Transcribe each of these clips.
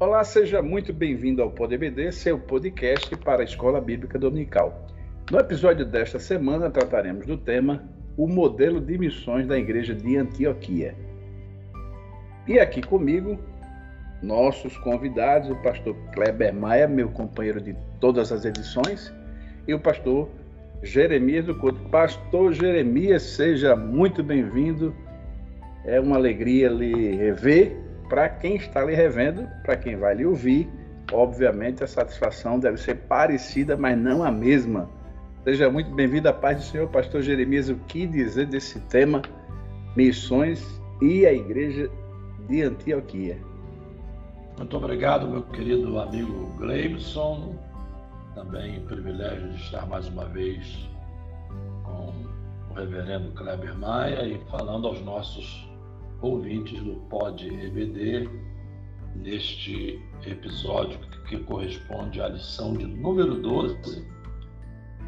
Olá, seja muito bem-vindo ao PodBD, seu podcast para a Escola Bíblica Dominical. No episódio desta semana trataremos do tema O modelo de missões da Igreja de Antioquia. E aqui comigo, nossos convidados, o pastor Kleber Maia, meu companheiro de todas as edições, e o pastor Jeremias do Couto. Pastor Jeremias, seja muito bem-vindo. É uma alegria lhe rever para quem está lhe revendo, para quem vai lhe ouvir, obviamente a satisfação deve ser parecida, mas não a mesma. Seja muito bem-vindo à paz do Senhor, pastor Jeremias. O que dizer desse tema, missões e a igreja de Antioquia? Muito obrigado, meu querido amigo Gleibson. Também privilégio de estar mais uma vez com o reverendo Kleber Maia e falando aos nossos ouvintes do Pod EBD, neste episódio que corresponde à lição de número 12,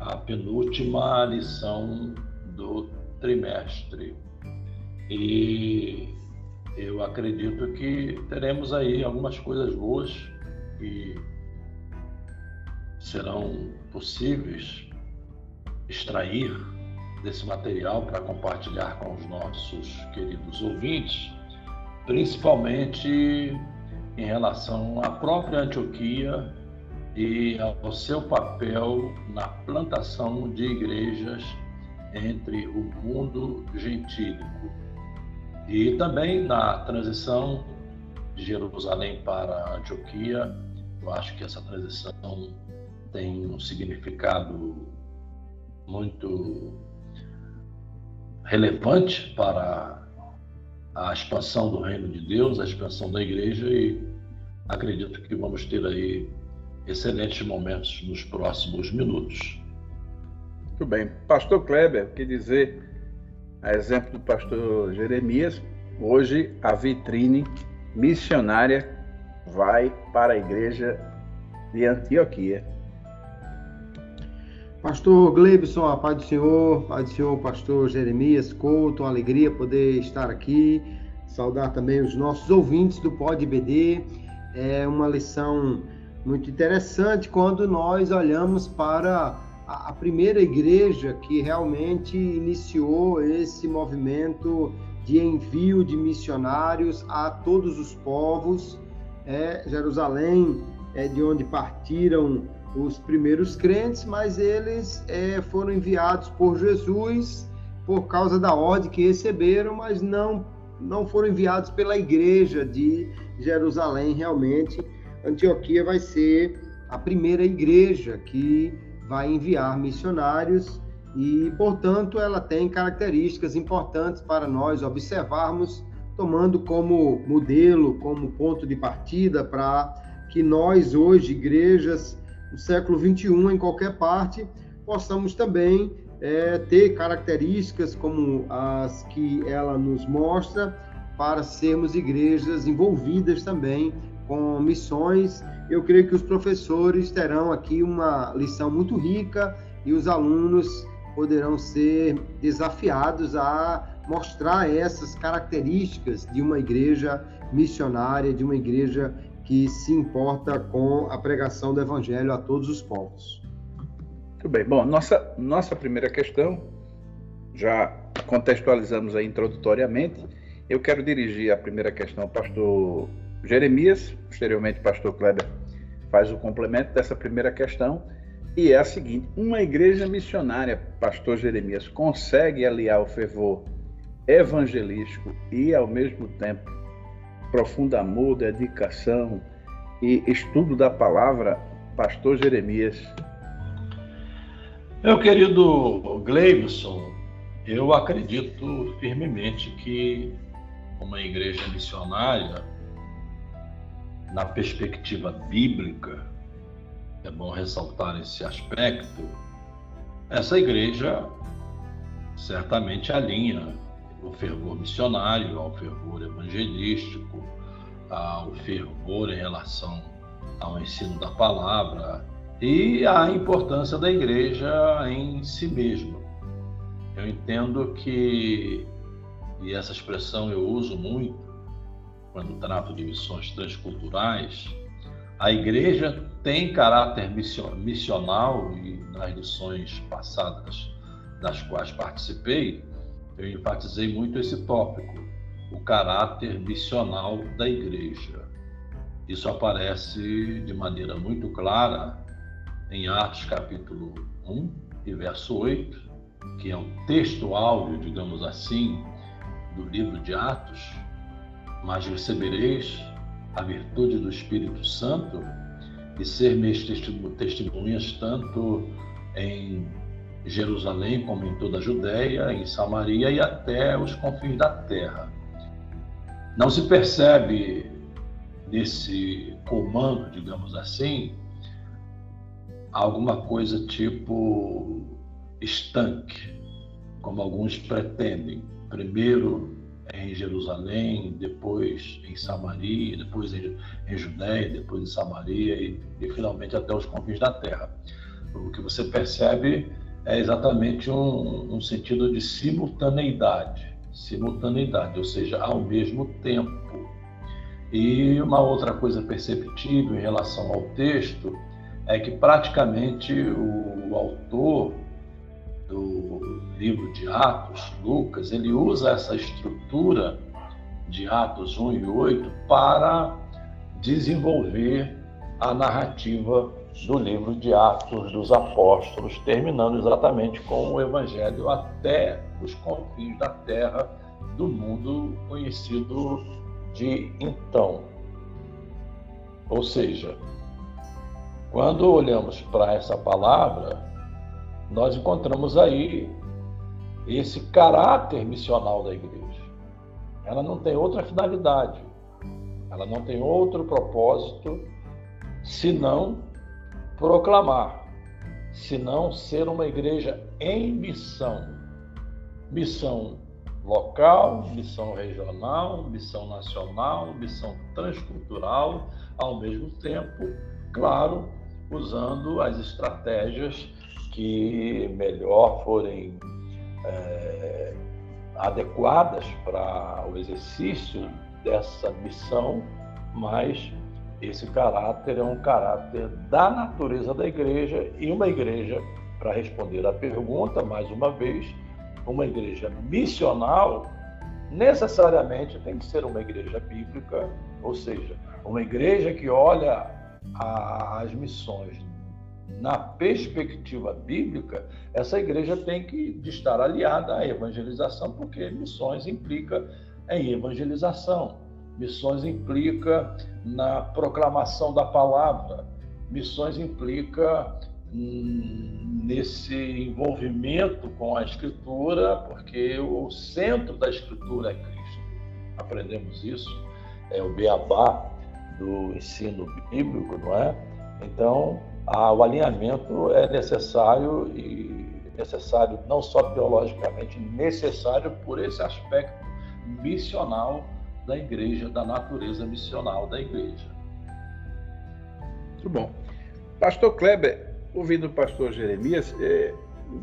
a penúltima lição do trimestre. E eu acredito que teremos aí algumas coisas boas que serão possíveis extrair desse material para compartilhar com os nossos queridos ouvintes, principalmente em relação à própria Antioquia e ao seu papel na plantação de igrejas entre o mundo gentílico e também na transição de Jerusalém para Antioquia. Eu acho que essa transição tem um significado muito relevante para a expansão do reino de Deus, a expansão da igreja e acredito que vamos ter aí excelentes momentos nos próximos minutos. Muito bem. Pastor Kleber, que dizer, a exemplo do pastor Jeremias, hoje a vitrine missionária vai para a igreja de Antioquia. Pastor Gleibson, a paz do Senhor, paz do Senhor, pastor Jeremias Couto, alegria poder estar aqui, saudar também os nossos ouvintes do Pod BD. É uma lição muito interessante quando nós olhamos para a primeira igreja que realmente iniciou esse movimento de envio de missionários a todos os povos. É, Jerusalém é de onde partiram os primeiros crentes, mas eles é, foram enviados por Jesus por causa da ordem que receberam, mas não, não foram enviados pela igreja de Jerusalém. Realmente, Antioquia vai ser a primeira igreja que vai enviar missionários e, portanto, ela tem características importantes para nós observarmos, tomando como modelo, como ponto de partida para que nós, hoje, igrejas, no século 21 em qualquer parte, possamos também é, ter características como as que ela nos mostra para sermos igrejas envolvidas também com missões. Eu creio que os professores terão aqui uma lição muito rica e os alunos poderão ser desafiados a mostrar essas características de uma igreja missionária, de uma igreja que se importa com a pregação do evangelho a todos os povos. Muito bem. Bom, nossa, nossa primeira questão, já contextualizamos aí introdutoriamente. Eu quero dirigir a primeira questão ao pastor Jeremias, posteriormente pastor Kleber faz o complemento dessa primeira questão, e é a seguinte: uma igreja missionária, pastor Jeremias, consegue aliar o fervor evangelístico e, ao mesmo tempo, profundo amor, dedicação e estudo da palavra, Pastor Jeremias. Meu querido Gleibson, eu acredito firmemente que uma igreja missionária, na perspectiva bíblica, é bom ressaltar esse aspecto, essa igreja certamente alinha o fervor missionário, ao fervor evangelístico, ao fervor em relação ao ensino da palavra e a importância da igreja em si mesma. Eu entendo que, e essa expressão eu uso muito quando trato de missões transculturais, a igreja tem caráter missional e nas lições passadas das quais participei, eu enfatizei muito esse tópico, o caráter missional da igreja. Isso aparece de maneira muito clara em Atos capítulo 1 e verso 8, que é um texto áudio, digamos assim, do livro de Atos, mas recebereis a virtude do Espírito Santo e ser meus testemunhas tanto em Jerusalém como em toda a Judéia, em Samaria e até os confins da terra. Não se percebe nesse comando, digamos assim, alguma coisa tipo estanque, como alguns pretendem. Primeiro em Jerusalém, depois em Samaria, depois em, em Judéia, depois em Samaria e, e, finalmente até os confins da terra. O que você percebe é exatamente um, um sentido de simultaneidade, simultaneidade, ou seja, ao mesmo tempo. E uma outra coisa perceptível em relação ao texto é que praticamente o, o autor do livro de Atos, Lucas, ele usa essa estrutura de Atos 1 e 8 para desenvolver a narrativa do livro de Atos dos Apóstolos, terminando exatamente com o Evangelho até os confins da terra do mundo conhecido de então. Ou seja, quando olhamos para essa palavra, nós encontramos aí esse caráter missional da igreja. Ela não tem outra finalidade, ela não tem outro propósito senão proclamar, senão ser uma igreja em missão. Missão local, missão regional, missão nacional, missão transcultural, ao mesmo tempo, claro, usando as estratégias que melhor forem é, adequadas para o exercício dessa missão, mas esse caráter é um caráter da natureza da igreja e uma igreja, para responder à pergunta, mais uma vez, uma igreja missional necessariamente tem que ser uma igreja bíblica, ou seja, uma igreja que olha as missões na perspectiva bíblica, essa igreja tem que estar aliada à evangelização, porque missões implica em evangelização, missões implica na proclamação da palavra, missões implica hum, nesse envolvimento com a escritura, porque o centro da escritura é Cristo. Aprendemos isso, é o beabá do ensino bíblico, não é? Então, o alinhamento é necessário e necessário não só teologicamente, necessário por esse aspecto missional da igreja, da natureza missional da igreja. Muito bom. Pastor Kleber, ouvindo o pastor Jeremias, eh,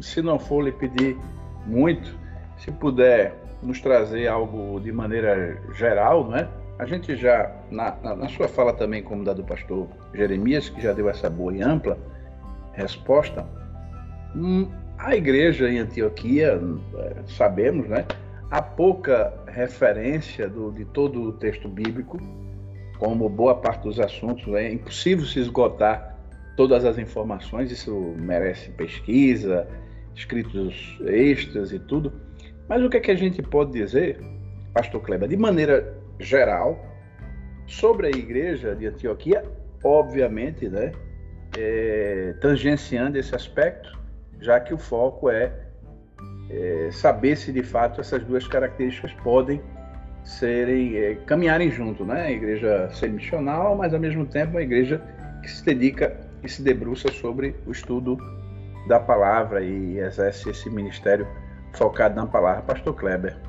se não for lhe pedir muito, se puder nos trazer algo de maneira geral, não é? A gente já, na, na, na, sua fala também, como da do pastor Jeremias, que já deu essa boa e ampla resposta, hum, a igreja em Antioquia, é, sabemos, né? Há pouca referência do, de todo o texto bíblico, como boa parte dos assuntos, né? é impossível se esgotar todas as informações, isso merece pesquisa, escritos extras e tudo. Mas o que, é que a gente pode dizer, Pastor Kleber, de maneira geral sobre a igreja de Antioquia, obviamente, né, é, tangenciando esse aspecto, já que o foco é, é, saber se de fato essas duas características podem serem é, caminharem junto, né? A igreja ser missional, mas ao mesmo tempo uma igreja que se dedica e se debruça sobre o estudo da palavra e exerce esse ministério focado na palavra. Pastor Kleber.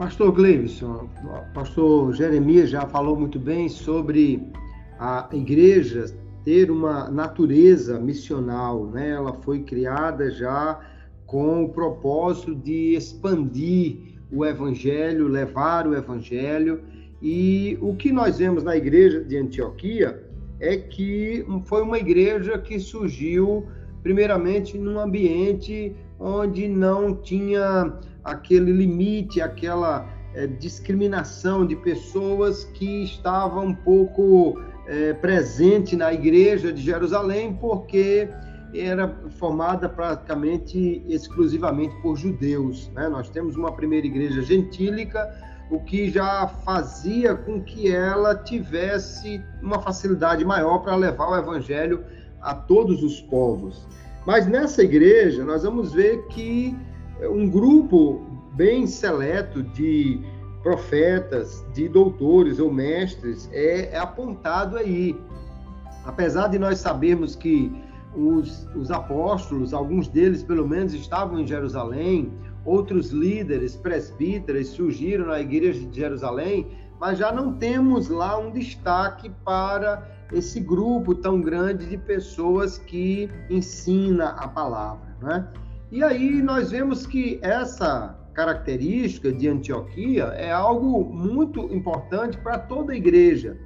Pastor Gleison, pastor Jeremias já falou muito bem sobre a igreja ter uma natureza missional, né? Ela foi criada já com o propósito de expandir o evangelho, levar o evangelho. E o que nós vemos na igreja de Antioquia é que foi uma igreja que surgiu primeiramente num ambiente onde não tinha aquele limite, aquela é, discriminação de pessoas que estavam um pouco é, presente na igreja de Jerusalém, porque era formada praticamente exclusivamente por judeus. Né? Nós temos uma primeira igreja gentílica, o que já fazia com que ela tivesse uma facilidade maior para levar o evangelho a todos os povos. Mas nessa igreja, nós vamos ver que um grupo bem seleto de profetas, de doutores ou mestres é, é apontado aí. Apesar de nós sabermos que os, os apóstolos, alguns deles pelo menos estavam em Jerusalém, outros líderes, presbíteros surgiram na igreja de Jerusalém, mas já não temos lá um destaque para esse grupo tão grande de pessoas que ensina a palavra, né? E aí nós vemos que essa característica de Antioquia é algo muito importante para toda a igreja,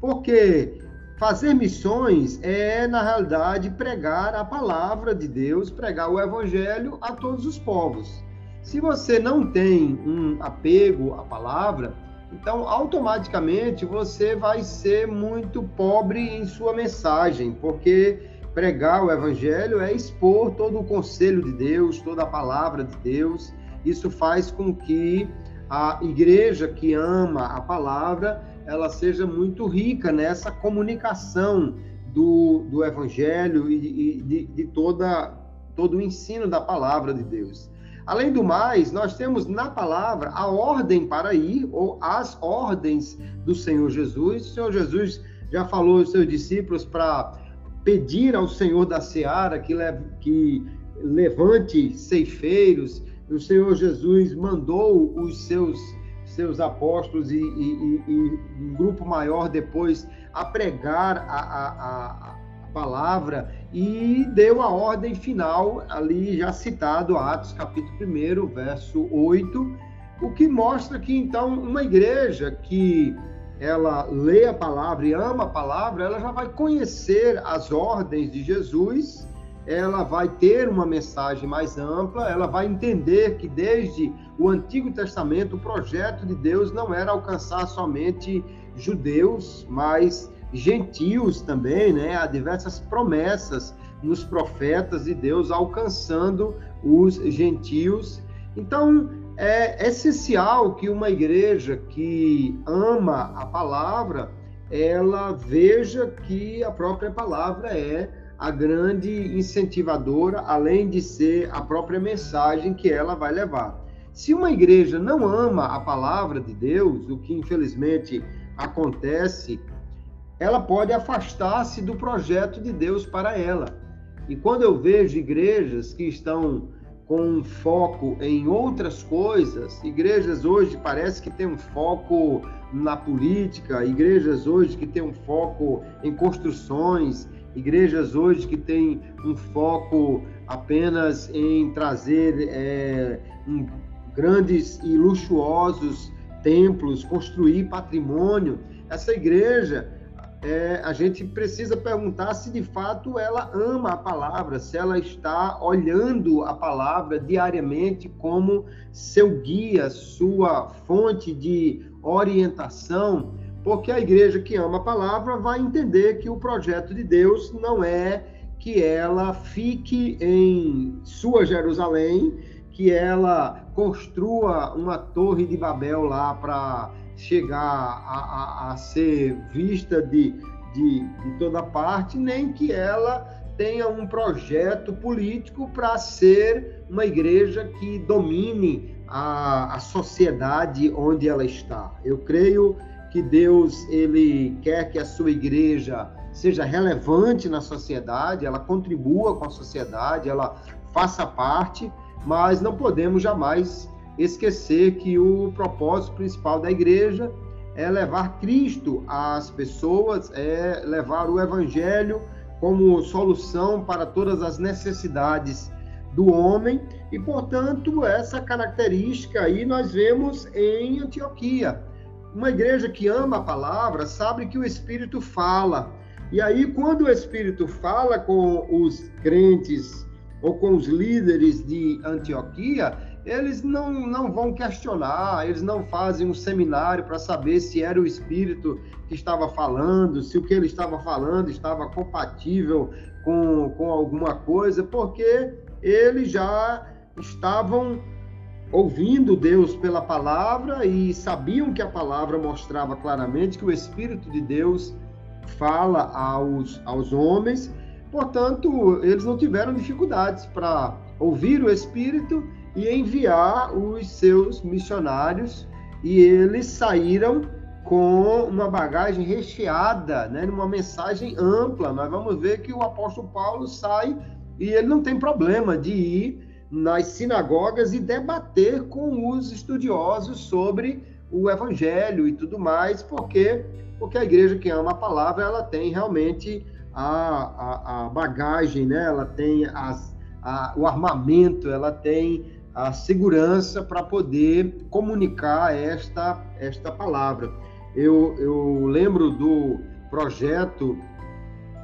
porque fazer missões é, na realidade, pregar a palavra de Deus, pregar o evangelho a todos os povos. Se você não tem um apego à palavra, então automaticamente você vai ser muito pobre em sua mensagem, porque pregar o evangelho é expor todo o conselho de Deus, toda a palavra de Deus. Isso faz com que a igreja que ama a palavra, ela seja muito rica nessa comunicação do, do evangelho e, e de, de toda, todo o ensino da palavra de Deus. Além do mais, nós temos na palavra a ordem para ir, ou as ordens do Senhor Jesus. O Senhor Jesus já falou aos seus discípulos para pedir ao Senhor da seara que, leve, que levante ceifeiros. O Senhor Jesus mandou os seus, seus apóstolos e, e, e, um grupo maior depois a pregar a, a, a palavra e deu a ordem final, ali já citado, Atos capítulo 1, verso 8, o que mostra que então uma igreja que ela lê a palavra e ama a palavra, ela já vai conhecer as ordens de Jesus, ela vai ter uma mensagem mais ampla, ela vai entender que desde o Antigo Testamento o projeto de Deus não era alcançar somente judeus, mas gentios também, né? Há diversas promessas nos profetas de Deus alcançando os gentios. Então, é essencial que uma igreja que ama a palavra, ela veja que a própria palavra é a grande incentivadora, além de ser a própria mensagem que ela vai levar. Se uma igreja não ama a palavra de Deus, o que infelizmente acontece ela pode afastar-se do projeto de Deus para ela. E quando eu vejo igrejas que estão com um foco em outras coisas, igrejas hoje parece que tem um foco na política, igrejas hoje que tem um foco em construções, igrejas hoje que tem um foco apenas em trazer é, um, grandes e luxuosos templos, construir patrimônio. Essa igreja é, a gente precisa perguntar se de fato ela ama a palavra, se ela está olhando a palavra diariamente como seu guia, sua fonte de orientação, porque a igreja que ama a palavra vai entender que o projeto de Deus não é que ela fique em sua Jerusalém, que ela construa uma torre de Babel lá para chegar a, a, a ser vista de, de, de toda parte, nem que ela tenha um projeto político para ser uma igreja que domine a, a sociedade onde ela está. Eu creio que Deus ele quer que a sua igreja seja relevante na sociedade, ela contribua com a sociedade, ela faça parte, mas não podemos jamais esquecer que o propósito principal da igreja é levar Cristo às pessoas, é levar o Evangelho como solução para todas as necessidades do homem, e portanto, essa característica aí nós vemos em Antioquia. Uma igreja que ama a palavra sabe que o Espírito fala. E aí, quando o Espírito fala com os crentes ou com os líderes de Antioquia, eles não, não vão questionar, eles não fazem um seminário para saber se era o Espírito que estava falando, se o que ele estava falando estava compatível com, com alguma coisa, porque eles já estavam ouvindo Deus pela palavra e sabiam que a palavra mostrava claramente que o Espírito de Deus fala aos, aos homens, portanto, eles não tiveram dificuldades para ouvir o Espírito e enviar os seus missionários, e eles saíram com uma bagagem recheada, né, numa mensagem ampla. Nós vamos ver que o apóstolo Paulo sai e ele não tem problema de ir nas sinagogas e debater com os estudiosos sobre o evangelho e tudo mais, porque porque a igreja que ama a palavra ela tem realmente a, a, a bagagem, né? Ela tem as, a, o armamento, ela tem a segurança para poder comunicar esta esta palavra. Eu, eu lembro do projeto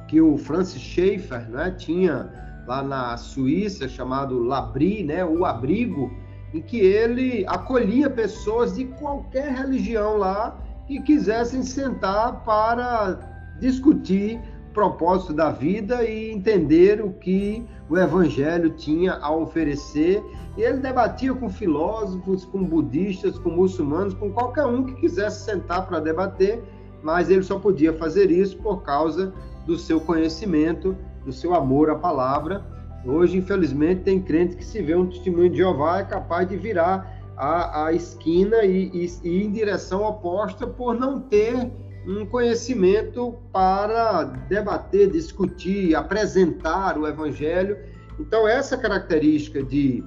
que o Francis Schaeffer né, tinha lá na Suíça, chamado Labri, né, o abrigo, em que ele acolhia pessoas de qualquer religião lá que quisessem sentar para discutir propósito da vida e entender o que o evangelho tinha a oferecer. E ele debatia com filósofos, com budistas, com muçulmanos, com qualquer um que quisesse sentar para debater, mas ele só podia fazer isso por causa do seu conhecimento do seu amor à palavra. Hoje, infelizmente, tem crente que se vê um testemunho de Jeová é capaz de virar a, a esquina e, e, e ir em direção oposta por não ter um conhecimento para debater, discutir, apresentar o evangelho. Então, essa característica de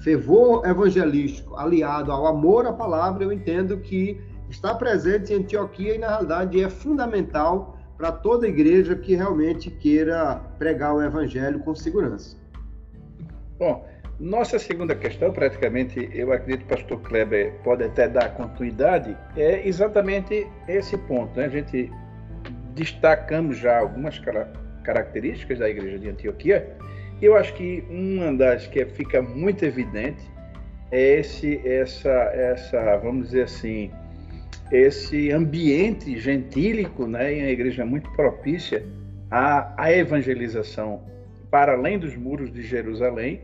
fervor evangelístico aliado ao amor à palavra, eu entendo que está presente em Antioquia e, na realidade, é fundamental para toda igreja que realmente queira pregar o evangelho com segurança. Bom, nossa segunda questão, praticamente, eu acredito que o pastor Kleber pode até dar continuidade, é exatamente esse ponto. Né? A gente destacamos já algumas características da igreja de Antioquia. Eu acho que uma das que fica muito evidente é esse, essa, essa, vamos dizer assim, esse ambiente gentílico, né, em uma igreja muito propícia à, à evangelização para além dos muros de Jerusalém.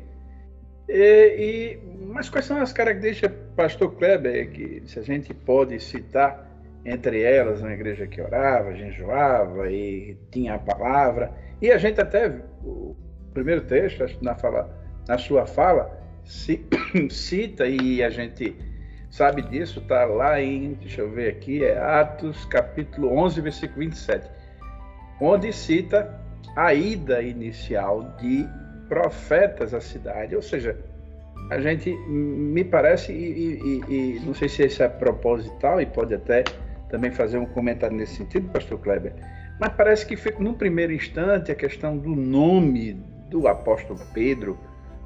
E, e, mas quais são as características, Pastor Kleber, que se a gente pode citar entre elas, uma igreja que orava, jejuava e tinha a palavra, e a gente até, o primeiro texto, na, fala, na sua fala, cita e a gente sabe disso, está lá em, deixa eu ver aqui, é Atos capítulo 11, versículo 27, onde cita a ida inicial de profetas à cidade, ou seja, a gente me parece, e, e, e não sei se isso é proposital, e pode até também fazer um comentário nesse sentido, pastor Kleber, mas parece que no primeiro instante a questão do nome do apóstolo Pedro,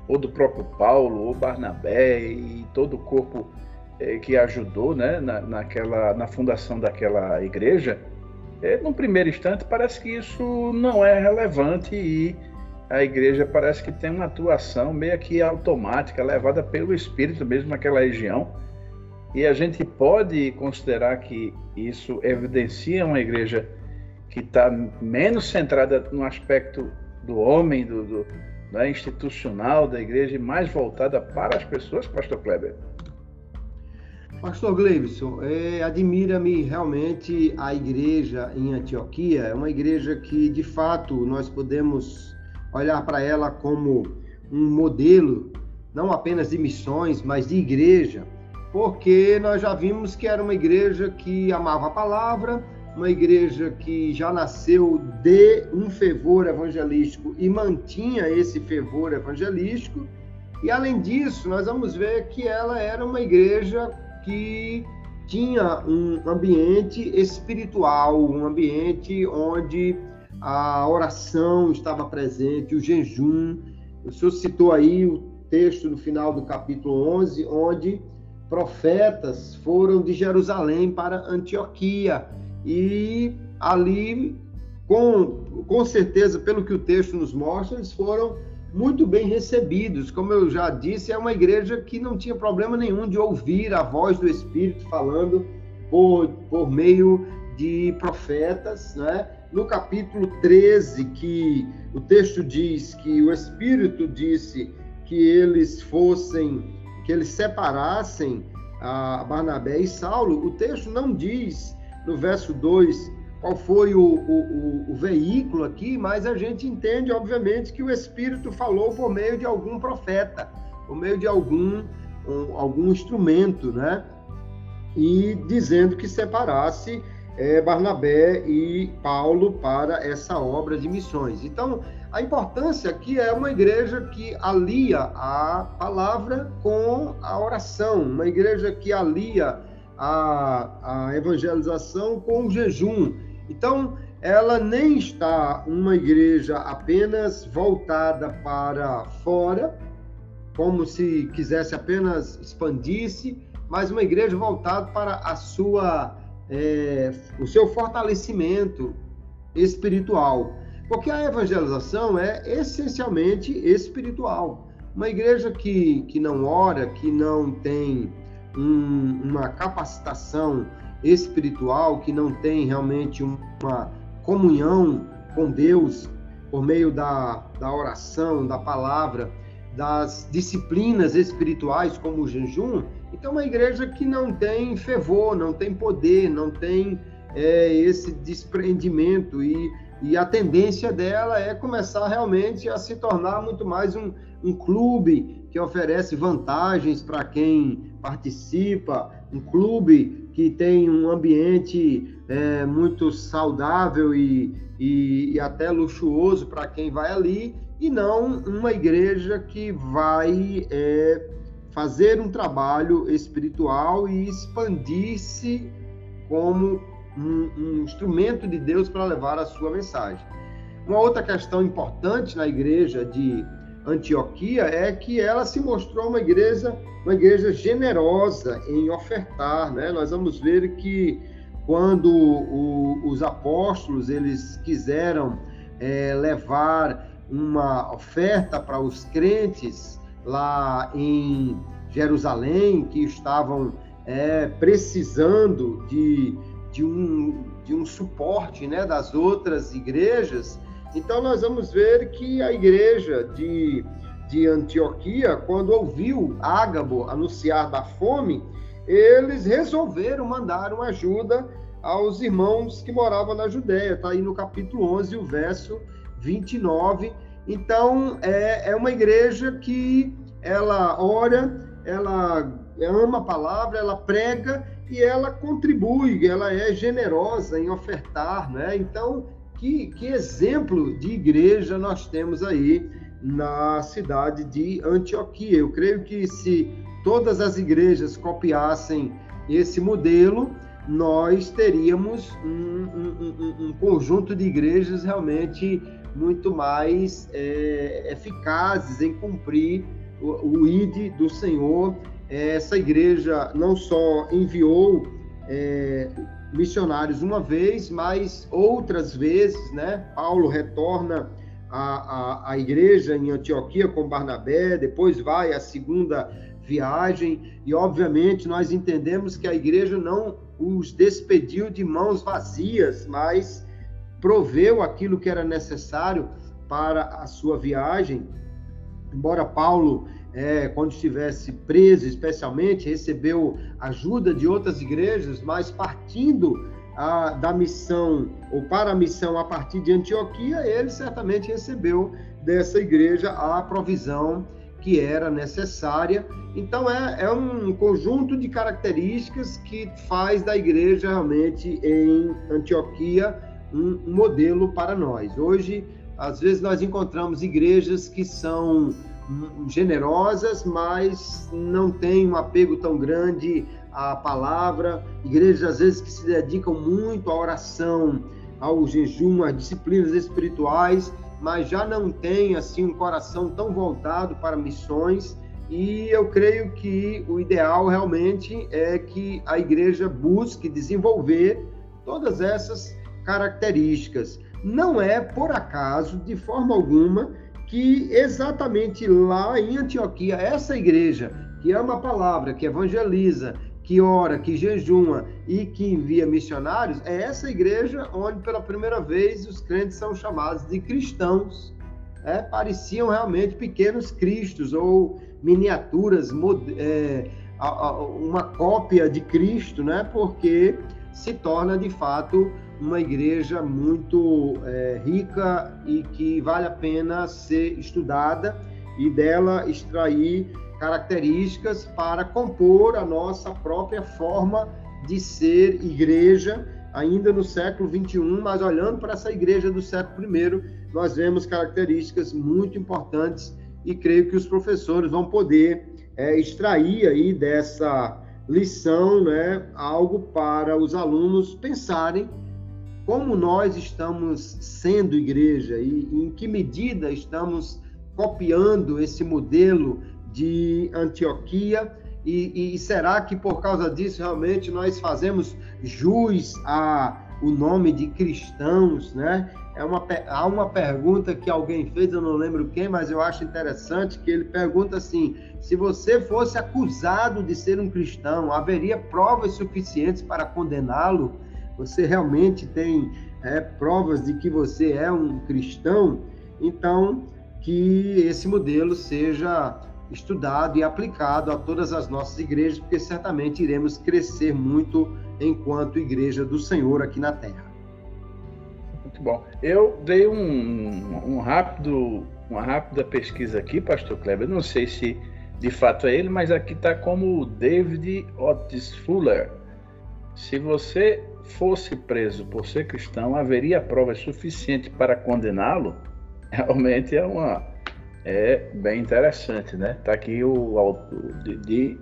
ou do próprio Paulo, ou Barnabé, e todo o corpo é, que ajudou né, na, naquela, na fundação daquela igreja, é, num primeiro instante parece que isso não é relevante e a igreja parece que tem uma atuação meio que automática, levada pelo Espírito mesmo naquela região. E a gente pode considerar que isso evidencia uma igreja que está menos centrada no aspecto do homem, do, do né, institucional da igreja, e mais voltada para as pessoas, Pastor Kleber. Pastor Gleibson, é, admira-me realmente a igreja em Antioquia. É uma igreja que, de fato, nós podemos olhar para ela como um modelo, não apenas de missões, mas de igreja, porque nós já vimos que era uma igreja que amava a palavra, uma igreja que já nasceu de um fervor evangelístico e mantinha esse fervor evangelístico. E além disso, nós vamos ver que ela era uma igreja que tinha um ambiente espiritual, um ambiente onde a oração estava presente, o jejum. O senhor citou aí o texto no final do capítulo 11, onde profetas foram de Jerusalém para Antioquia e ali, com, com certeza, pelo que o texto nos mostra, eles foram muito bem recebidos. Como eu já disse, é uma igreja que não tinha problema nenhum de ouvir a voz do Espírito falando por, por meio de profetas, né? No capítulo 13, que o texto diz que o Espírito disse que eles fossem, que eles separassem a Barnabé e Saulo, o texto não diz no verso 2 qual foi o, o, o, veículo aqui, mas a gente entende, obviamente, que o Espírito falou por meio de algum profeta, por meio de algum, um, algum instrumento, né? E dizendo que separasse é, Barnabé e Paulo para essa obra de missões. Então, a importância aqui é uma igreja que alia a palavra com a oração, uma igreja que alia a, a evangelização com o jejum então, ela nem está uma igreja apenas voltada para fora, como se quisesse apenas expandir-se, mas uma igreja voltada para a sua, é, o seu fortalecimento espiritual. Porque a evangelização é essencialmente espiritual. Uma igreja que, que não ora, que não tem um, uma capacitação espiritual, que não tem realmente uma comunhão com Deus por meio da, da oração, da palavra, das disciplinas espirituais, como o jejum, então uma igreja que não tem fervor, não tem poder, não tem é, esse desprendimento e, e a tendência dela é começar realmente a se tornar muito mais um, um clube que oferece vantagens para quem participa, um clube que tem um ambiente é, muito saudável e, e, e até luxuoso para quem vai ali, e não uma igreja que vai é, fazer um trabalho espiritual e expandir-se como um, um instrumento de Deus para levar a sua mensagem. Uma outra questão importante na igreja de Antioquia é que ela se mostrou uma igreja, uma igreja generosa em ofertar, né? Nós vamos ver que quando o, os apóstolos eles quiseram é, levar uma oferta para os crentes lá em Jerusalém que estavam é, precisando de, de, um, de um suporte né, das outras igrejas, então, nós vamos ver que a igreja de, de Antioquia, quando ouviu Ágabo anunciar da fome, eles resolveram mandar uma ajuda aos irmãos que moravam na Judéia. Está aí no capítulo 11, o verso 29. Então, é, é uma igreja que ela ora, ela ama a palavra, ela prega e ela contribui, ela é generosa em ofertar, né? Então, que, que exemplo de igreja nós temos aí na cidade de Antioquia. Eu creio que se todas as igrejas copiassem esse modelo, nós teríamos um, um, um, um conjunto de igrejas realmente muito mais é, eficazes em cumprir o, o ID do Senhor. Essa igreja não só enviou é, missionários uma vez, mas outras vezes, né? Paulo retorna à, à, à igreja em Antioquia com Barnabé, depois vai à segunda viagem, e obviamente nós entendemos que a igreja não os despediu de mãos vazias, mas proveu aquilo que era necessário para a sua viagem. Embora Paulo é, quando estivesse preso, especialmente, recebeu ajuda de outras igrejas, mas partindo a, da missão, ou para a missão a partir de Antioquia, ele certamente recebeu dessa igreja a provisão que era necessária. Então, é, é um conjunto de características que faz da igreja realmente em Antioquia um, modelo para nós. Hoje, às vezes, nós encontramos igrejas que são generosas, mas não tem um apego tão grande a palavra, igrejas às vezes que se dedicam muito à oração, ao jejum, às disciplinas espirituais, mas já não têm assim um coração tão voltado para missões. E eu creio que o ideal realmente é que a igreja busque desenvolver todas essas características. Não é por acaso, de forma alguma, que exatamente lá em Antioquia, essa igreja que ama a palavra, que evangeliza, que ora, que jejuma e que envia missionários, é essa igreja onde pela primeira vez os crentes são chamados de cristãos. É, pareciam realmente pequenos cristos ou miniaturas, é, uma cópia de Cristo, né? porque se torna de fato uma igreja muito é, rica e que vale a pena ser estudada e dela extrair características para compor a nossa própria forma de ser igreja, ainda no século 21, mas olhando para essa igreja do século I, nós vemos características muito importantes e creio que os professores vão poder é, extrair aí dessa lição, né, algo para os alunos pensarem como nós estamos sendo igreja e em que medida estamos copiando esse modelo de Antioquia e, e, será que por causa disso realmente nós fazemos jus a o nome de cristãos, né? É uma, há uma pergunta que alguém fez, eu não lembro quem, mas eu acho interessante que ele pergunta assim: se você fosse acusado de ser um cristão, haveria provas suficientes para condená-lo? Você realmente tem é, provas de que você é um cristão? Então, que esse modelo seja estudado e aplicado a todas as nossas igrejas, porque certamente iremos crescer muito enquanto igreja do Senhor aqui na Terra. Muito bom. Eu dei um, um rápido, uma rápida pesquisa aqui, Pastor Kleber. Não sei se de fato é ele, mas aqui está como David Otis Fuller. Se você fosse preso por ser cristão, haveria prova suficiente para condená-lo? Realmente é uma é bem interessante, né? Tá aqui o de, de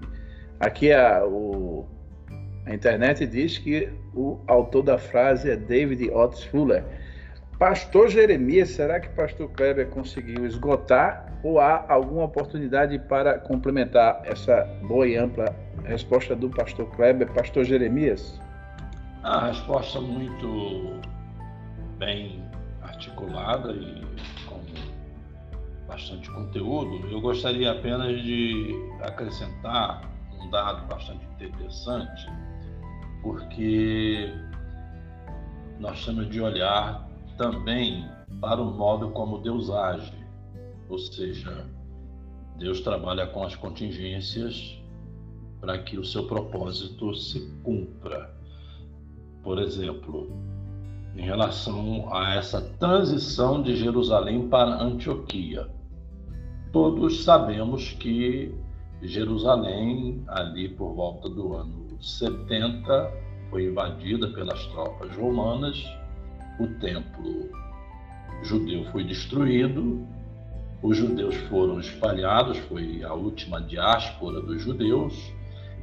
aqui a, o, a internet diz que o autor da frase é David Otis Fuller. Pastor Jeremias, será que Pastor Kleber conseguiu esgotar ou há alguma oportunidade para complementar essa boa e ampla resposta do Pastor Kleber, Pastor Jeremias? A resposta muito bem articulada e bastante conteúdo, eu gostaria apenas de acrescentar um dado bastante interessante, porque nós temos de olhar também para o modo como Deus age, ou seja, Deus trabalha com as contingências para que o seu propósito se cumpra. Por exemplo, em relação a essa transição de Jerusalém para Antioquia. Todos sabemos que Jerusalém, ali por volta do ano 70, foi invadida pelas tropas romanas, o templo judeu foi destruído, os judeus foram espalhados, foi a última diáspora dos judeus,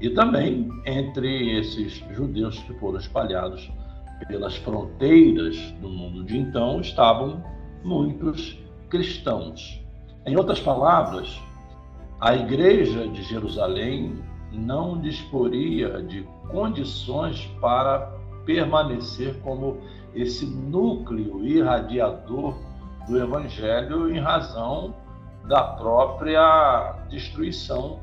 e também entre esses judeus que foram espalhados pelas fronteiras do mundo de então estavam muitos cristãos. Em outras palavras, a igreja de Jerusalém não disporia de condições para permanecer como esse núcleo irradiador do evangelho em razão da própria destruição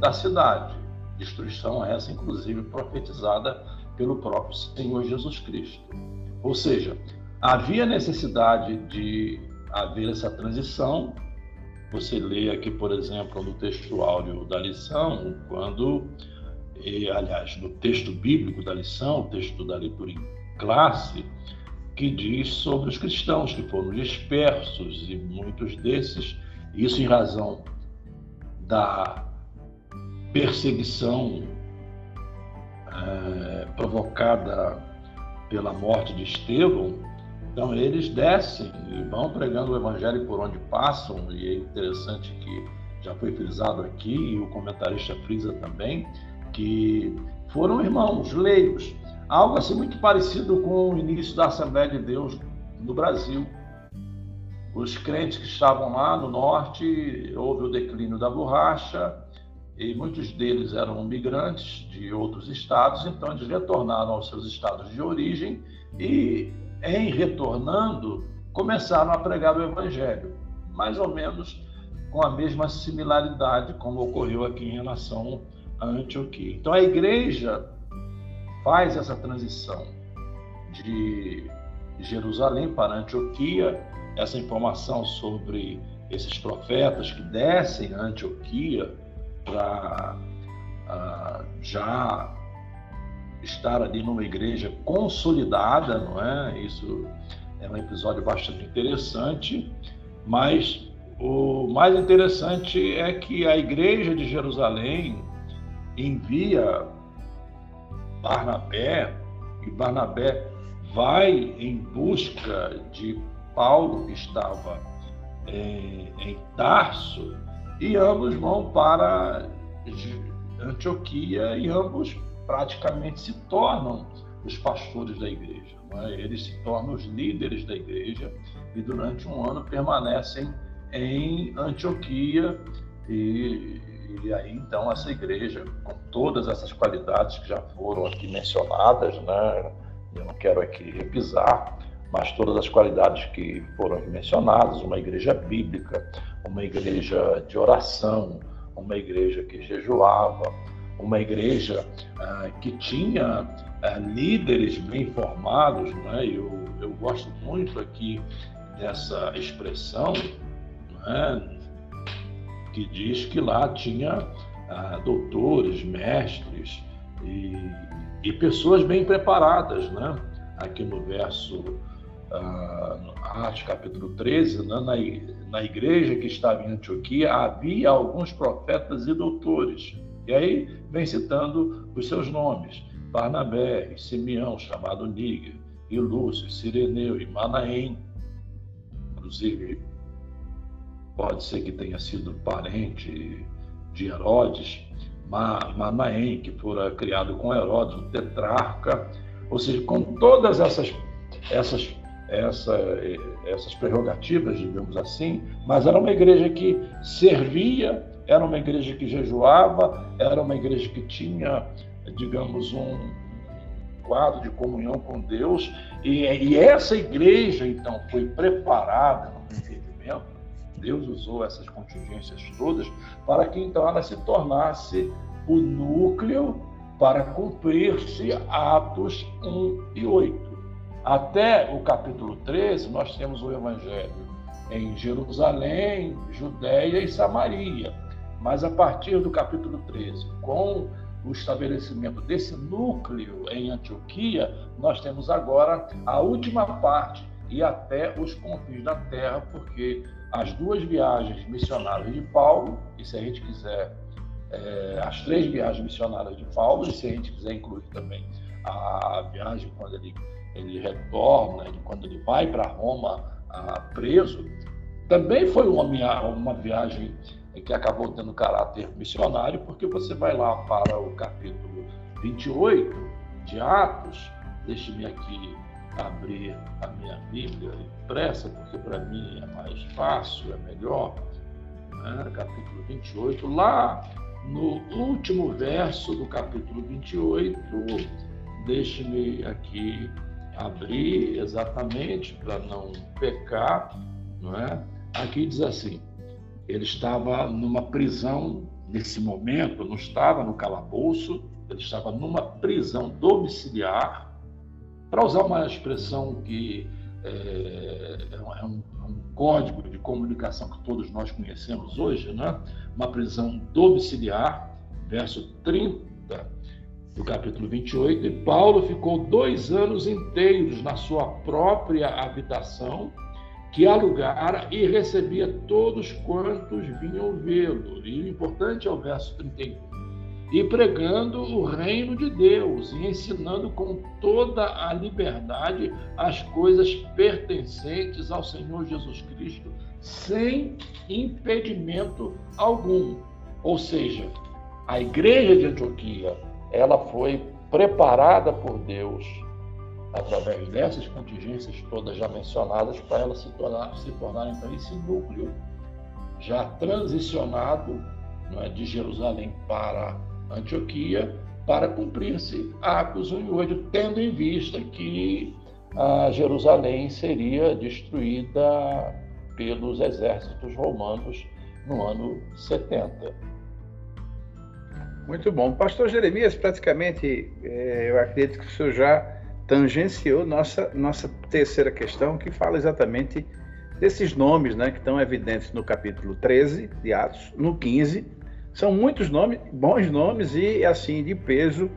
da cidade. Destruição essa, inclusive, profetizada pelo próprio Senhor Jesus Cristo. Ou seja, havia necessidade de haver essa transição você lê aqui, por exemplo, no texto áudio da lição, quando, e, aliás, no texto bíblico da lição, texto da leitura em classe, que diz sobre os cristãos que foram dispersos e muitos desses, isso em razão da perseguição é, provocada pela morte de Estevão, então eles descem e vão pregando o evangelho por onde passam, e é interessante que já foi frisado aqui, e o comentarista frisa também, que foram irmãos leigos, algo assim muito parecido com o início da Assembleia de Deus no Brasil. Os crentes que estavam lá no norte, houve o declínio da borracha, e muitos deles eram migrantes de outros estados, então eles retornaram aos seus estados de origem e, em retornando, começaram a pregar o evangelho, mais ou menos com a mesma similaridade como ocorreu aqui em relação a Antioquia. Então a igreja faz essa transição de Jerusalém para Antioquia, essa informação sobre esses profetas que descem a Antioquia para uh, já estar ali numa igreja consolidada, não é? Isso é um episódio bastante interessante, mas o mais interessante é que a igreja de Jerusalém envia Barnabé e Barnabé vai em busca de Paulo que estava em, em Tarso e ambos vão para Antioquia e ambos praticamente se tornam os pastores da igreja. É? Eles se tornam os líderes da igreja e durante um ano permanecem em Antioquia e, e aí então essa igreja com todas essas qualidades que já foram aqui mencionadas, né? Eu não quero aqui repisar, mas todas as qualidades que foram mencionadas, uma igreja bíblica, uma igreja de oração, uma igreja que jejuava, uma igreja ah, que tinha ah, líderes bem formados, né? eu, eu gosto muito aqui dessa expressão, né? que diz que lá tinha ah, doutores, mestres e, e pessoas bem preparadas, né? aqui no verso Atos capítulo 13, né, na, na igreja que estava em Antioquia, havia alguns profetas e doutores. E aí vem citando os seus nomes: Barnabé, e Simeão, chamado Níger, e Lúcio, Sireneu e Manaém. Inclusive, pode ser que tenha sido parente de Herodes, Manaém, que fora criado com Herodes, o tetrarca, ou seja, com todas essas, essas essa, essas prerrogativas, digamos assim, mas era uma igreja que servia, era uma igreja que jejuava, era uma igreja que tinha, digamos, um quadro de comunhão com Deus, e, e essa igreja, então, foi preparada no entendimento, Deus usou essas contingências todas para que, então, ela se tornasse o núcleo para cumprir-se Atos 1 e 8. Até o capítulo 13, nós temos o Evangelho em Jerusalém, Judéia e Samaria. Mas a partir do capítulo 13, com o estabelecimento desse núcleo em Antioquia, nós temos agora a última parte e até os confins da terra, porque as duas viagens missionárias de Paulo, e se a gente quiser, é, as três viagens missionárias de Paulo, e se a gente quiser incluir também a viagem quando ele ele retorna, ele, quando ele vai para Roma preso, também foi uma, uma viagem que acabou tendo caráter missionário, porque você vai lá para o capítulo 28 de Atos, deixe-me aqui abrir a minha Bíblia impressa, porque para mim é mais fácil, é melhor, né? capítulo 28, lá no último verso do capítulo 28, deixe-me aqui abrir exatamente para não pecar, não é? Aqui diz assim: ele estava numa prisão nesse momento, não estava no calabouço, ele estava numa prisão domiciliar, para usar uma expressão que é, é, um, é, um, código de comunicação que todos nós conhecemos hoje, né? uma prisão domiciliar, verso 30 do capítulo 28, e Paulo ficou dois anos inteiros na sua própria habitação, que alugara e recebia todos quantos vinham vê-lo. E o importante é o verso 31. E pregando o reino de Deus e ensinando com toda a liberdade as coisas pertencentes ao Senhor Jesus Cristo, sem impedimento algum. Ou seja, a igreja de Antioquia ela foi preparada por Deus através dessas contingências todas já mencionadas para ela se tornar, se tornar então esse núcleo já transicionado é, de Jerusalém para Antioquia para cumprir-se Atos 1 e 8, tendo em vista que a Jerusalém seria destruída pelos exércitos romanos no ano 70. Muito bom. Pastor Jeremias, praticamente, é, eu acredito que o senhor já tangenciou nossa, nossa terceira questão, que fala exatamente desses nomes né, que estão evidentes no capítulo 13 de Atos, no 15. São muitos nomes, bons nomes e, assim, de peso.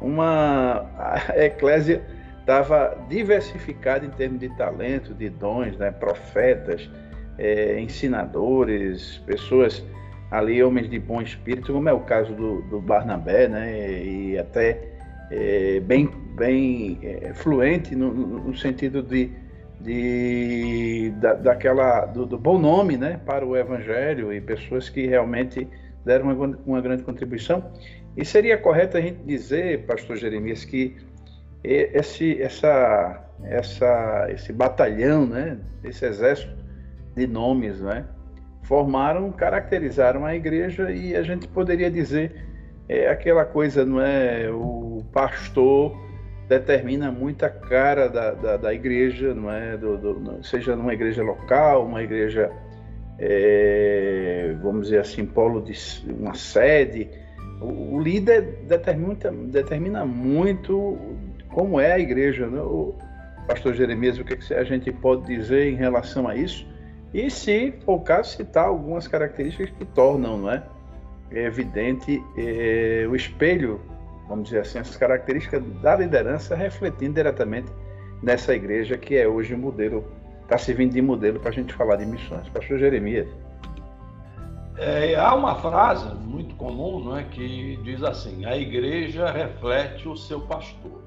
Uma a eclésia estava diversificada em termos de talento, de dons, né, profetas, é, ensinadores, pessoas ali, homens de bom espírito, como é o caso do, do Barnabé, né, e até é, bem, bem é, fluente no, no, sentido de, de da, daquela do, do, bom nome, né, para o Evangelho e pessoas que realmente deram uma, uma grande contribuição. E seria correto a gente dizer, Pastor Jeremias, que esse, essa, essa, esse batalhão, né, esse exército de nomes, né, formaram, caracterizaram a igreja e a gente poderia dizer é aquela coisa, não é? O pastor determina muito a cara da, da, da igreja, não é? Do, do, seja numa igreja local, uma igreja, é, vamos dizer assim, polo de uma sede. O, o líder determina, determina muito como é a igreja, né? O pastor Jeremias, o que, que a gente pode dizer em relação a isso? E se for o caso, citar algumas características que tornam, não é? é evidente é, o espelho, vamos dizer assim, as características da liderança refletindo diretamente nessa igreja que é hoje o modelo, está servindo de modelo para a gente falar de missões. Pastor Jeremias. É, há uma frase muito comum não é, que diz assim: a igreja reflete o seu pastor.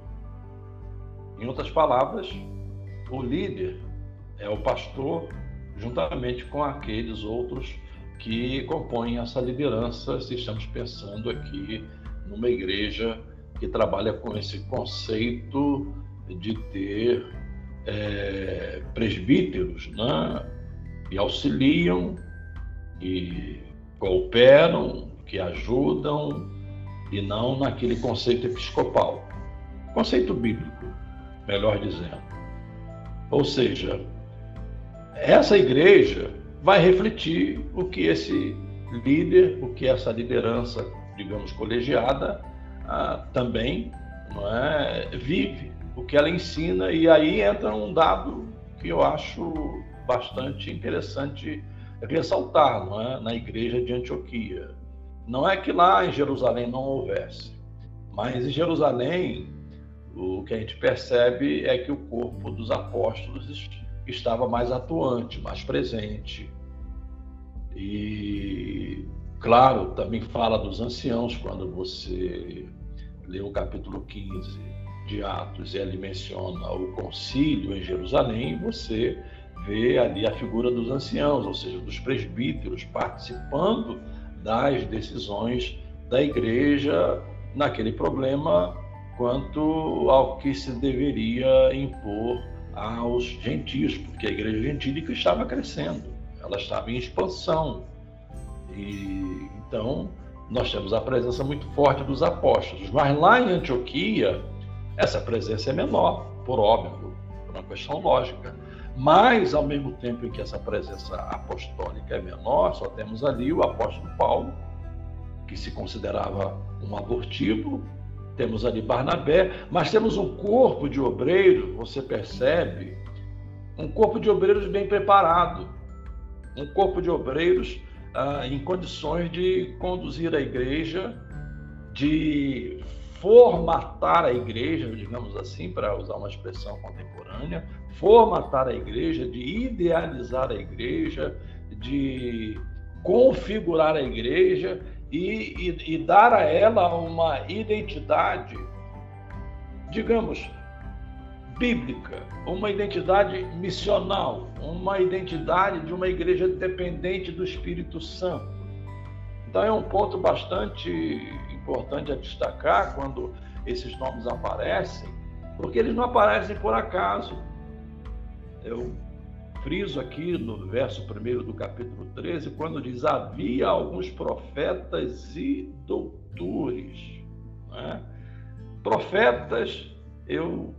Em outras palavras, o líder é o pastor juntamente com aqueles outros que compõem essa liderança, se estamos pensando aqui numa igreja que trabalha com esse conceito de ter é, presbíteros, né? que auxiliam, e cooperam, que ajudam, e não naquele conceito episcopal. Conceito bíblico, melhor dizendo. Ou seja, essa igreja vai refletir o que esse líder, o que essa liderança, digamos, colegiada, ah, também é, vive, o que ela ensina, e aí entra um dado que eu acho bastante interessante ressaltar é, na igreja de Antioquia. Não é que lá em Jerusalém não houvesse, mas em Jerusalém o que a gente percebe é que o corpo dos apóstolos estava mais atuante, mais presente. E, claro, também fala dos anciãos, quando você lê o capítulo 15 de Atos e ele menciona o concílio em Jerusalém, você vê ali a figura dos anciãos, ou seja, dos presbíteros participando das decisões da igreja naquele problema quanto ao que se deveria impor aos gentios, porque a igreja gentílica estava crescendo, ela estava em expansão. E então nós temos a presença muito forte dos apóstolos, mas lá em Antioquia essa presença é menor, por óbvio, por uma questão lógica. Mas ao mesmo tempo em que essa presença apostólica é menor, só temos ali o apóstolo Paulo, que se considerava um abortivo, temos ali Barnabé, mas temos um corpo de obreiros, você percebe, um corpo de obreiros bem preparado, um corpo de obreiros ah, em condições de conduzir a igreja, de formatar a igreja, digamos assim, para usar uma expressão contemporânea, formatar a igreja, de idealizar a igreja, de configurar a igreja e, e, e dar a ela uma identidade, digamos, bíblica, uma identidade missional, uma identidade de uma igreja dependente do Espírito Santo. Então é um ponto bastante importante a destacar quando esses nomes aparecem, porque eles não aparecem por acaso. Eu friso aqui no verso 1 do capítulo 13, quando diz: Havia alguns profetas e doutores. Né? Profetas, eu,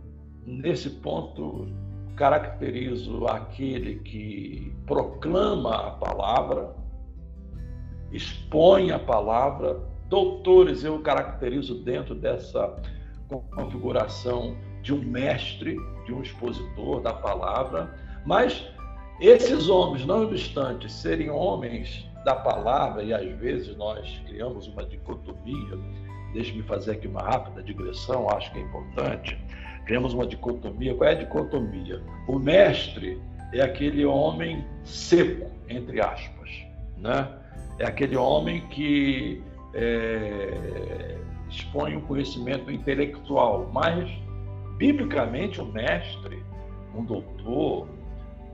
nesse ponto, caracterizo aquele que proclama a palavra, expõe a palavra. Doutores, eu caracterizo dentro dessa configuração de um mestre, de um expositor da palavra, mas esses homens, não obstante serem homens da palavra, e às vezes nós criamos uma dicotomia, deixe-me fazer aqui uma rápida digressão, acho que é importante. Criamos uma dicotomia. Qual é a dicotomia? O mestre é aquele homem seco, entre aspas, né? É aquele homem que é, expõe um conhecimento intelectual, mas biblicamente o mestre, um doutor,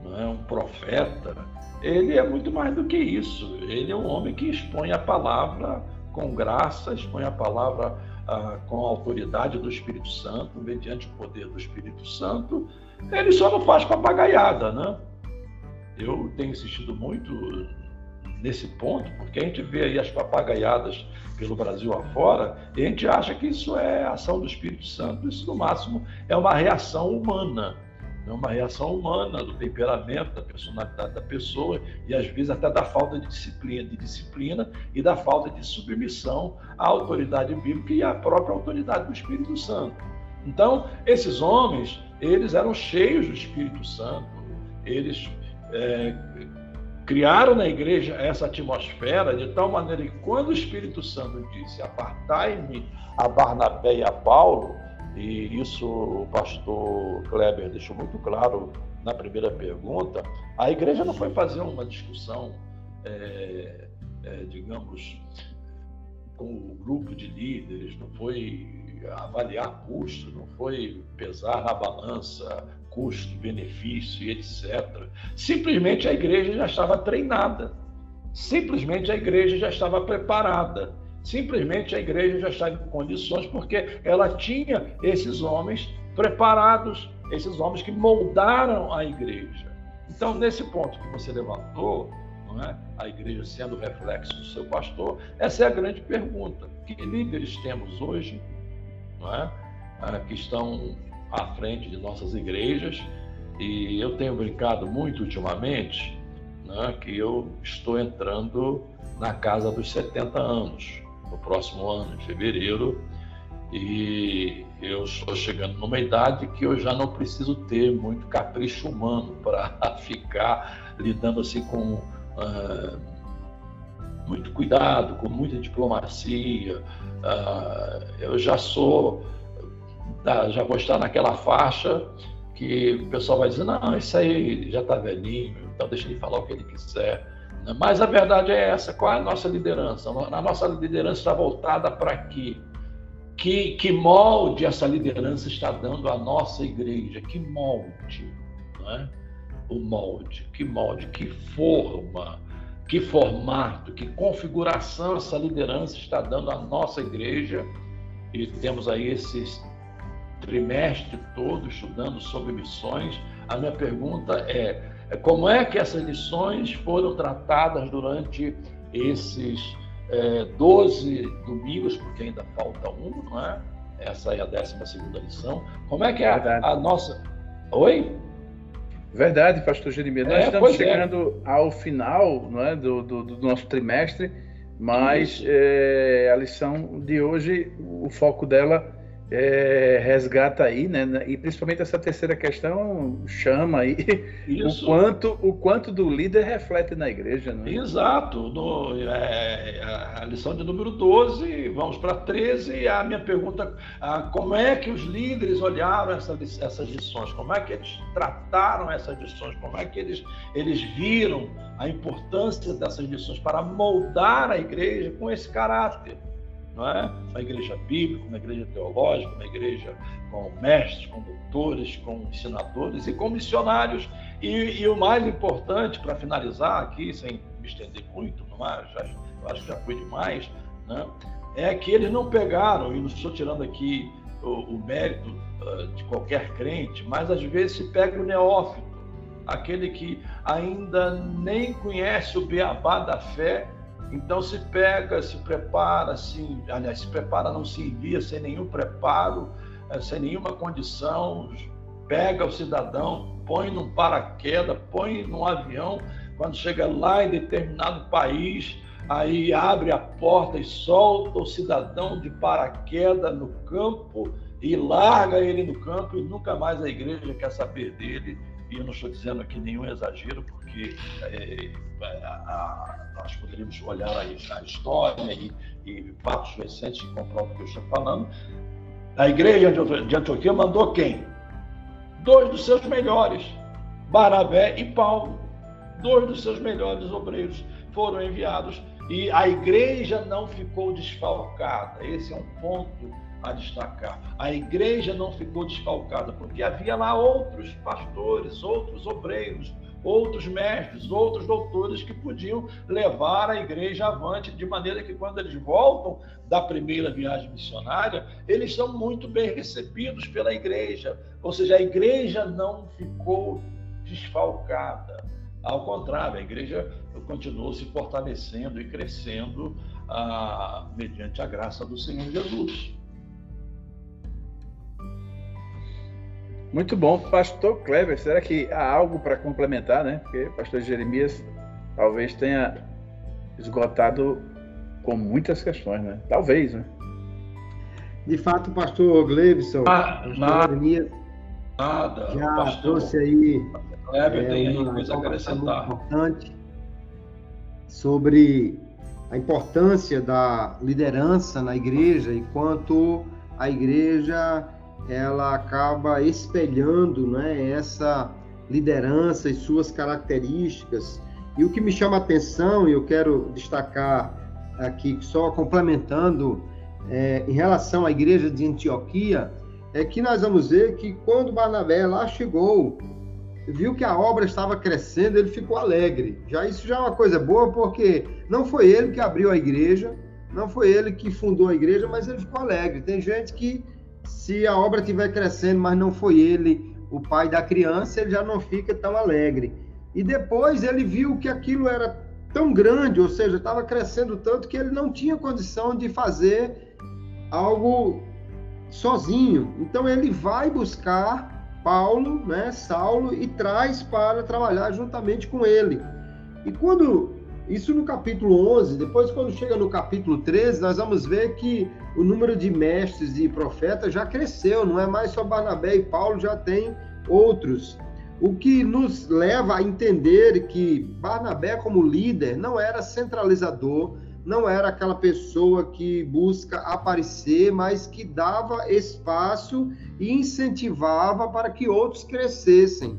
é um profeta, ele é muito mais do que isso. Ele é um homem que expõe a palavra com graça, expõe a palavra ah, com a autoridade do Espírito Santo, mediante o poder do Espírito Santo. Ele só não faz papagaiada, né? Eu tenho insistido muito nesse ponto, porque a gente vê aí as papagaiadas pelo Brasil afora, e a gente acha que isso é ação do Espírito Santo. Isso, no máximo, é uma reação humana é uma reação humana do temperamento, da personalidade da pessoa e às vezes até da falta de disciplina, de disciplina e da falta de submissão à autoridade bíblica e à própria autoridade do Espírito Santo. Então, esses homens, eles eram cheios do Espírito Santo, eles é, criaram na igreja essa atmosfera de tal maneira que quando o Espírito Santo disse apartai-me a Barnabé e a Paulo, e isso o pastor Kleber deixou muito claro na primeira pergunta, a igreja não foi fazer uma discussão, é, é, digamos, com o grupo de líderes, não foi avaliar custo, não foi pesar na balança custo, benefício etc. Simplesmente a igreja já estava treinada, simplesmente a igreja já estava preparada. Simplesmente a igreja já estava em condições, porque ela tinha esses homens preparados, esses homens que moldaram a igreja. Então, nesse ponto que você levantou, é? a igreja sendo reflexo do seu pastor, essa é a grande pergunta. Que líderes temos hoje é? Ah, que estão à frente de nossas igrejas? E eu tenho brincado muito ultimamente né, que eu estou entrando na casa dos 70 anos no próximo ano, em fevereiro, e eu estou chegando numa idade que eu já não preciso ter muito capricho humano para ficar lidando assim com uh, muito cuidado, com muita diplomacia. Uh, eu já sou, já vou estar naquela faixa que o pessoal vai dizer, não, isso aí já está velhinho, então deixa ele falar o que ele quiser. Mas a verdade é essa: qual é a nossa liderança? A nossa liderança está voltada para quê? Que, que molde essa liderança está dando à nossa igreja? Que molde? É? O molde, que molde, que forma, que formato, que configuração essa liderança está dando à nossa igreja? E temos aí esses trimestre todo estudando sobre missões. A minha pergunta é, como é que essas lições foram tratadas durante esses é, 12 domingos, porque ainda falta um, não é? Essa é a 12 lição. Como é que é a, a nossa. Oi? Verdade, pastor Jeremias. Nós é, estamos é. chegando é. ao final não é, do, do, do nosso trimestre, mas é, a lição de hoje, o foco dela é, resgata aí, né? E principalmente essa terceira questão chama aí Isso. o quanto o quanto do líder reflete na igreja, né? Exato. No, é, a lição de número 12, vamos para 13. A minha pergunta: a, como é que os líderes olharam essa, essas lições? Como é que eles trataram essas lições? Como é que eles, eles viram a importância dessas lições para moldar a igreja com esse caráter? Não é? Igreja bíblica, uma igreja teológica, uma igreja com mestres, com doutores, com ensinadores e com missionários. E, e o mais importante, para finalizar aqui, sem me estender muito, não é? já, eu acho que já foi demais, né? é que eles não pegaram, e não estou tirando aqui o, o mérito uh, de qualquer crente, mas às vezes se pega o neófito, aquele que ainda nem conhece o beabá da fé, então se pega, se prepara, assim, aliás, se prepara, não se envia sem nenhum preparo, eh, sem nenhuma condição, pega o cidadão, põe num paraquedas, põe num avião, quando chega lá em determinado país, aí abre a porta e solta o cidadão de paraquedas no campo e larga ele no campo e nunca mais a igreja quer saber dele. E eu não estou dizendo aqui nenhum exagero, porque é, a, nós poderíamos olhar a, a história e, e, fatos recentes que comprovam o que eu estou falando. A igreja de Antioquia mandou quem? Dois dos seus melhores, Barabé e Paulo. Dois dos seus melhores obreiros foram enviados e a igreja não ficou desfalcada. Esse é um ponto a destacar. A igreja não ficou desfalcada, porque havia lá outros pastores, outros obreiros, outros mestres, outros doutores que podiam levar a igreja avante, de maneira que quando eles voltam da primeira viagem missionária, eles são muito bem recebidos pela igreja. Ou seja, a igreja não ficou desfalcada. Ao contrário, a igreja continuou se fortalecendo e crescendo ah, mediante a graça do Senhor Jesus. Muito bom, Pastor Kleber. Será que há algo para complementar, né? Porque Pastor Jeremias talvez tenha esgotado com muitas questões, né? Talvez, né? De fato, Pastor Gleibson, ah, nada, Jeremias nada, já pastor, trouxe aí Kleber é, tem uma coisa a acrescentar. importante sobre a importância da liderança na igreja e quanto a igreja ela acaba espelhando né, essa liderança e suas características. E o que me chama a atenção, e eu quero destacar aqui, só complementando, é, em relação à igreja de Antioquia, é que nós vamos ver que quando Barnabé lá chegou, viu que a obra estava crescendo, ele ficou alegre. Já isso já é uma coisa boa, porque não foi ele que abriu a igreja, não foi ele que fundou a igreja, mas ele ficou alegre. Tem gente que se a obra estiver crescendo, mas não foi ele o pai da criança, ele já não fica tão alegre. E depois ele viu que aquilo era tão grande, ou seja, estava crescendo tanto que ele não tinha condição de fazer algo sozinho. Então ele vai buscar Paulo, né, Saulo, e traz para trabalhar juntamente com ele. E quando isso no capítulo 11, depois quando chega no capítulo 13, nós vamos ver que o número de mestres e profetas já cresceu, não é mais só Barnabé e Paulo, já tem outros. O que nos leva a entender que Barnabé, como líder, não era centralizador, não era aquela pessoa que busca aparecer, mas que dava espaço e incentivava para que outros crescessem.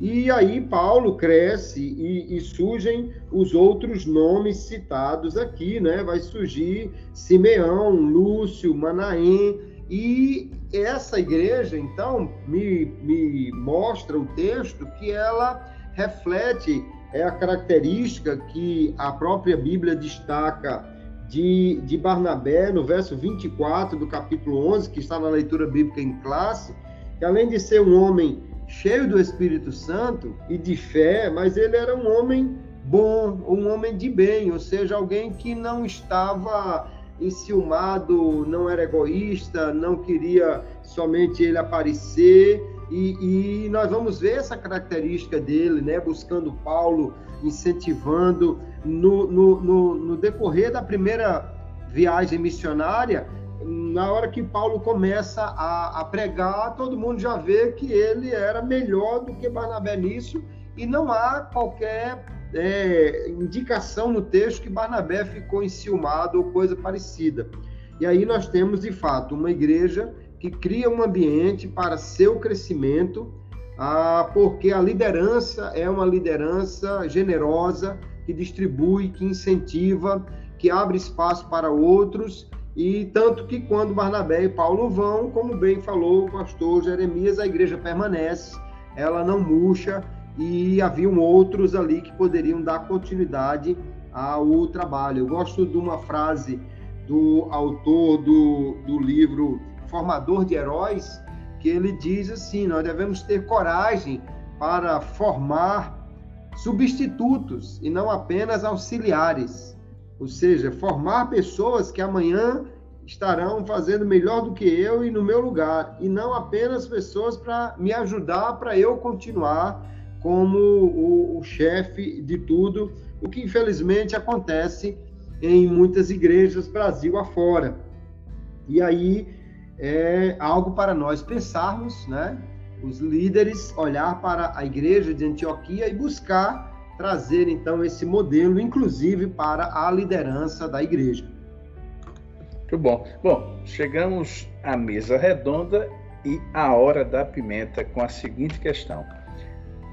E aí Paulo cresce e, e, surgem os outros nomes citados aqui, né? Vai surgir Simeão, Lúcio, Manaém. E essa igreja, então, me, me mostra o texto que ela reflete é a característica que a própria Bíblia destaca de, de Barnabé, no verso 24 do capítulo 11, que está na leitura bíblica em classe, que além de ser um homem cheio do Espírito Santo e de fé, mas ele era um homem bom, um homem de bem, ou seja, alguém que não estava enciumado, não era egoísta, não queria somente ele aparecer. E, e, nós vamos ver essa característica dele, né? Buscando Paulo, incentivando. No, no, no, no decorrer da primeira viagem missionária, na hora que Paulo começa a, a, pregar, todo mundo já vê que ele era melhor do que Barnabé nisso, e não há qualquer é, indicação no texto que Barnabé ficou enciumado ou coisa parecida. E aí nós temos, de fato, uma igreja que cria um ambiente para seu crescimento, ah, porque a liderança é uma liderança generosa, que distribui, que incentiva, que abre espaço para outros e tanto que quando Barnabé e Paulo vão, como bem falou o pastor Jeremias, a igreja permanece, ela não murcha e haviam outros ali que poderiam dar continuidade ao trabalho. Eu gosto de uma frase do autor do, do livro Formador de Heróis, que ele diz assim: nós devemos ter coragem para formar substitutos e não apenas auxiliares. Ou seja, formar pessoas que amanhã estarão fazendo melhor do que eu e no meu lugar, e não apenas pessoas para me ajudar para eu continuar como o, o chefe de tudo, o que infelizmente acontece em muitas igrejas Brasil afora. E aí é algo para nós pensarmos, né? Os líderes olhar para a igreja de Antioquia e buscar trazer então esse modelo, inclusive para a liderança da igreja. Muito bom. Bom, chegamos à mesa redonda e à hora da pimenta com a seguinte questão.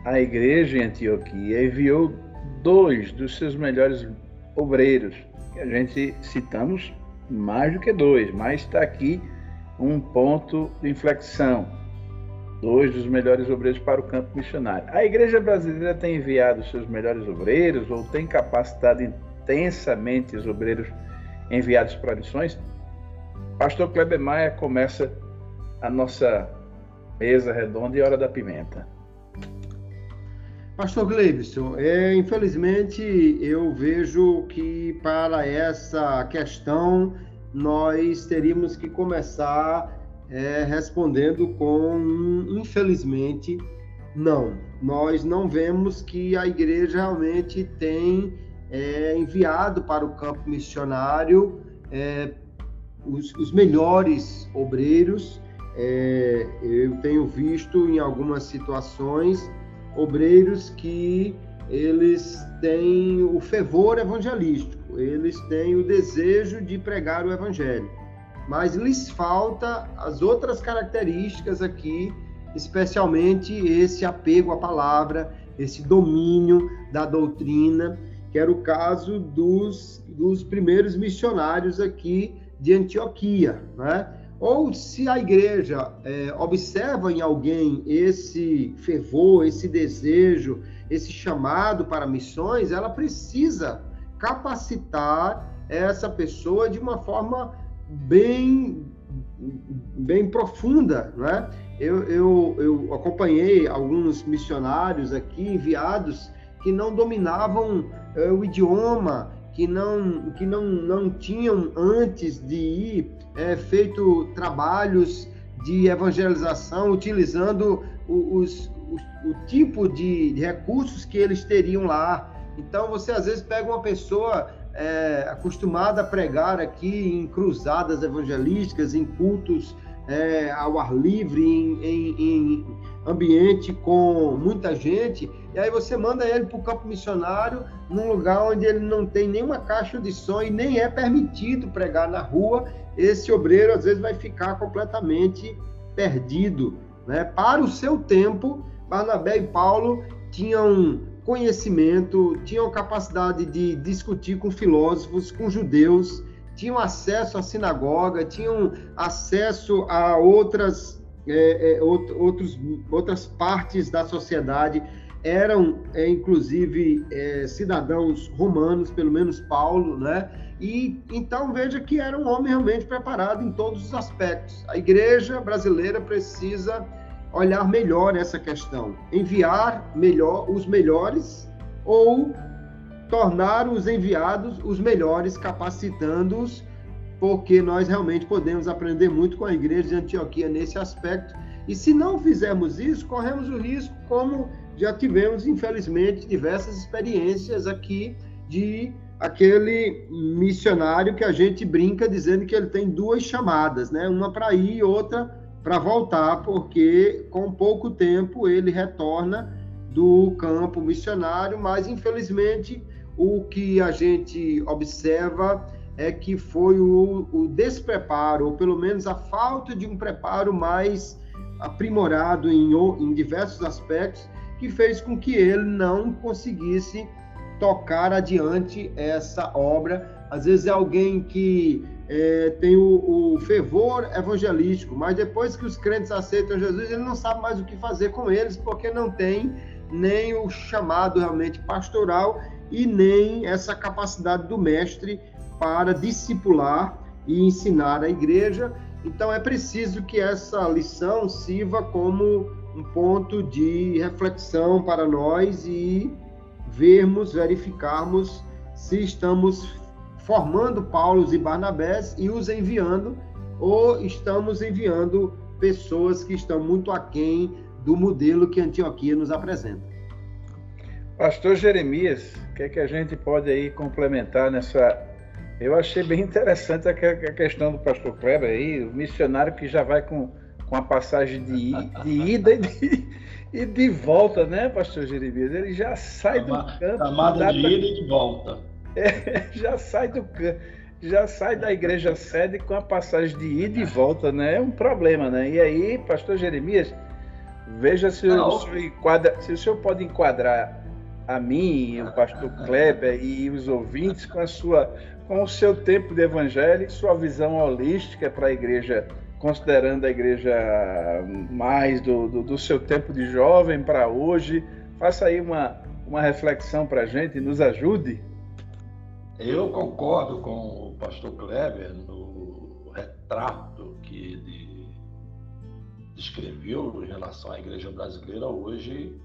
A igreja em Antioquia enviou dois dos seus melhores obreiros, a gente citamos mais do que dois, mas está aqui um ponto de inflexão. Dois dos melhores obreiros para o campo missionário. A igreja brasileira tem enviado seus melhores obreiros ou tem capacitado intensamente os obreiros enviados para missões? Pastor Kleber Maia começa a nossa mesa redonda e hora da pimenta. Pastor Gleibson, é, infelizmente eu vejo que para essa questão nós teríamos que começar é, respondendo com infelizmente não. Nós não vemos que a igreja realmente tem é, enviado para o campo missionário é, os, os, melhores obreiros. É, eu tenho visto em algumas situações obreiros que eles têm o fervor evangelístico, eles têm o desejo de pregar o evangelho, mas lhes falta as outras características aqui, especialmente esse apego à palavra, esse domínio da doutrina, que era o caso dos, dos primeiros missionários aqui de Antioquia, né? Ou se a igreja é, observa em alguém esse fervor, esse desejo, esse chamado para missões, ela precisa capacitar essa pessoa de uma forma bem, bem profunda, né? Eu, eu, eu acompanhei alguns missionários aqui enviados que não dominavam é, o idioma, que não, que não, não tinham antes de ir é, feito trabalhos de evangelização utilizando os, os, o tipo de, recursos que eles teriam lá. Então você às vezes pega uma pessoa é, acostumada a pregar aqui em cruzadas evangelísticas, em cultos é, ao ar livre, em, em, em ambiente com muita gente, e aí você manda ele para o campo missionário, num lugar onde ele não tem nenhuma caixa de som e nem é permitido pregar na rua, esse obreiro às vezes vai ficar completamente perdido. Né? Para o seu tempo, Barnabé e Paulo tinham conhecimento, tinham capacidade de discutir com filósofos, com judeus, tinham acesso à sinagoga, tinham acesso a outras, é, é, outros, outras partes da sociedade eram, é, inclusive, é, cidadãos romanos, pelo menos Paulo, né? E então veja que era um homem realmente preparado em todos os aspectos. A igreja brasileira precisa olhar melhor essa questão, enviar melhor os melhores ou tornar os enviados os melhores, capacitando-os, porque nós realmente podemos aprender muito com a igreja de Antioquia nesse aspecto. E se não fizermos isso, corremos o risco, como já tivemos, infelizmente, diversas experiências aqui de aquele missionário que a gente brinca dizendo que ele tem duas chamadas, né? Uma para ir e outra para voltar, porque com pouco tempo ele retorna do campo missionário, mas infelizmente o que a gente observa é que foi o, o despreparo, ou pelo menos a falta de um preparo mais aprimorado em, em diversos aspectos, que fez com que ele não conseguisse tocar adiante essa obra. Às vezes é alguém que é, tem o, o, fervor evangelístico, mas depois que os crentes aceitam Jesus, ele não sabe mais o que fazer com eles, porque não tem nem o chamado realmente pastoral e nem essa capacidade do mestre para discipular e ensinar a igreja. Então é preciso que essa lição sirva como um ponto de reflexão para nós e vermos, verificarmos se estamos formando Paulos e Barnabés e os enviando ou estamos enviando pessoas que estão muito aquém do modelo que Antioquia nos apresenta. Pastor Jeremias, o que, é que a gente pode aí complementar nessa. Eu achei bem interessante a questão do pastor Kleber aí, o missionário que já vai com, com a passagem de, de ida e de, e de volta, né, pastor Jeremias? Ele já sai do campo. Chamada de ida e de volta. É, já sai do já sai da igreja sede com a passagem de ida e volta, né? É um problema, né? E aí, pastor Jeremias, veja se, o, senhor enquadra, se o senhor pode enquadrar a mim, o pastor Kleber e os ouvintes com a sua com o seu tempo de evangelho, sua visão holística para a igreja, considerando a igreja mais do, do, do seu tempo de jovem para hoje. Faça aí uma, uma reflexão para a gente, nos ajude. Eu concordo com o pastor Kleber no retrato que ele descreveu em relação à igreja brasileira hoje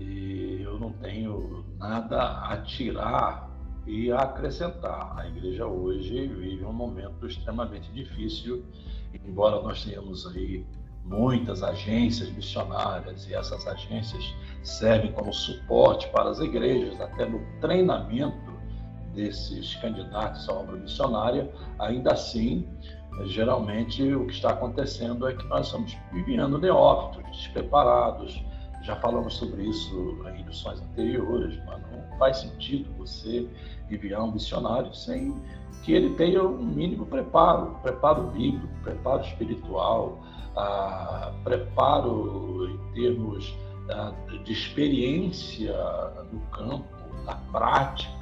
e eu não tenho nada a tirar e a acrescentar. A igreja hoje vive um momento extremamente difícil, embora nós tenhamos aí muitas agências missionárias e essas agências servem como suporte para as igrejas, até no treinamento desses candidatos à obra missionária, ainda assim, geralmente o que está acontecendo é que nós estamos vivendo neófitos, despreparados. Já falamos sobre isso em edições anteriores, mas não faz sentido você enviar um missionário sem que ele tenha um mínimo preparo, preparo bíblico, preparo espiritual, ah, preparo em termos ah, de experiência no campo, na prática,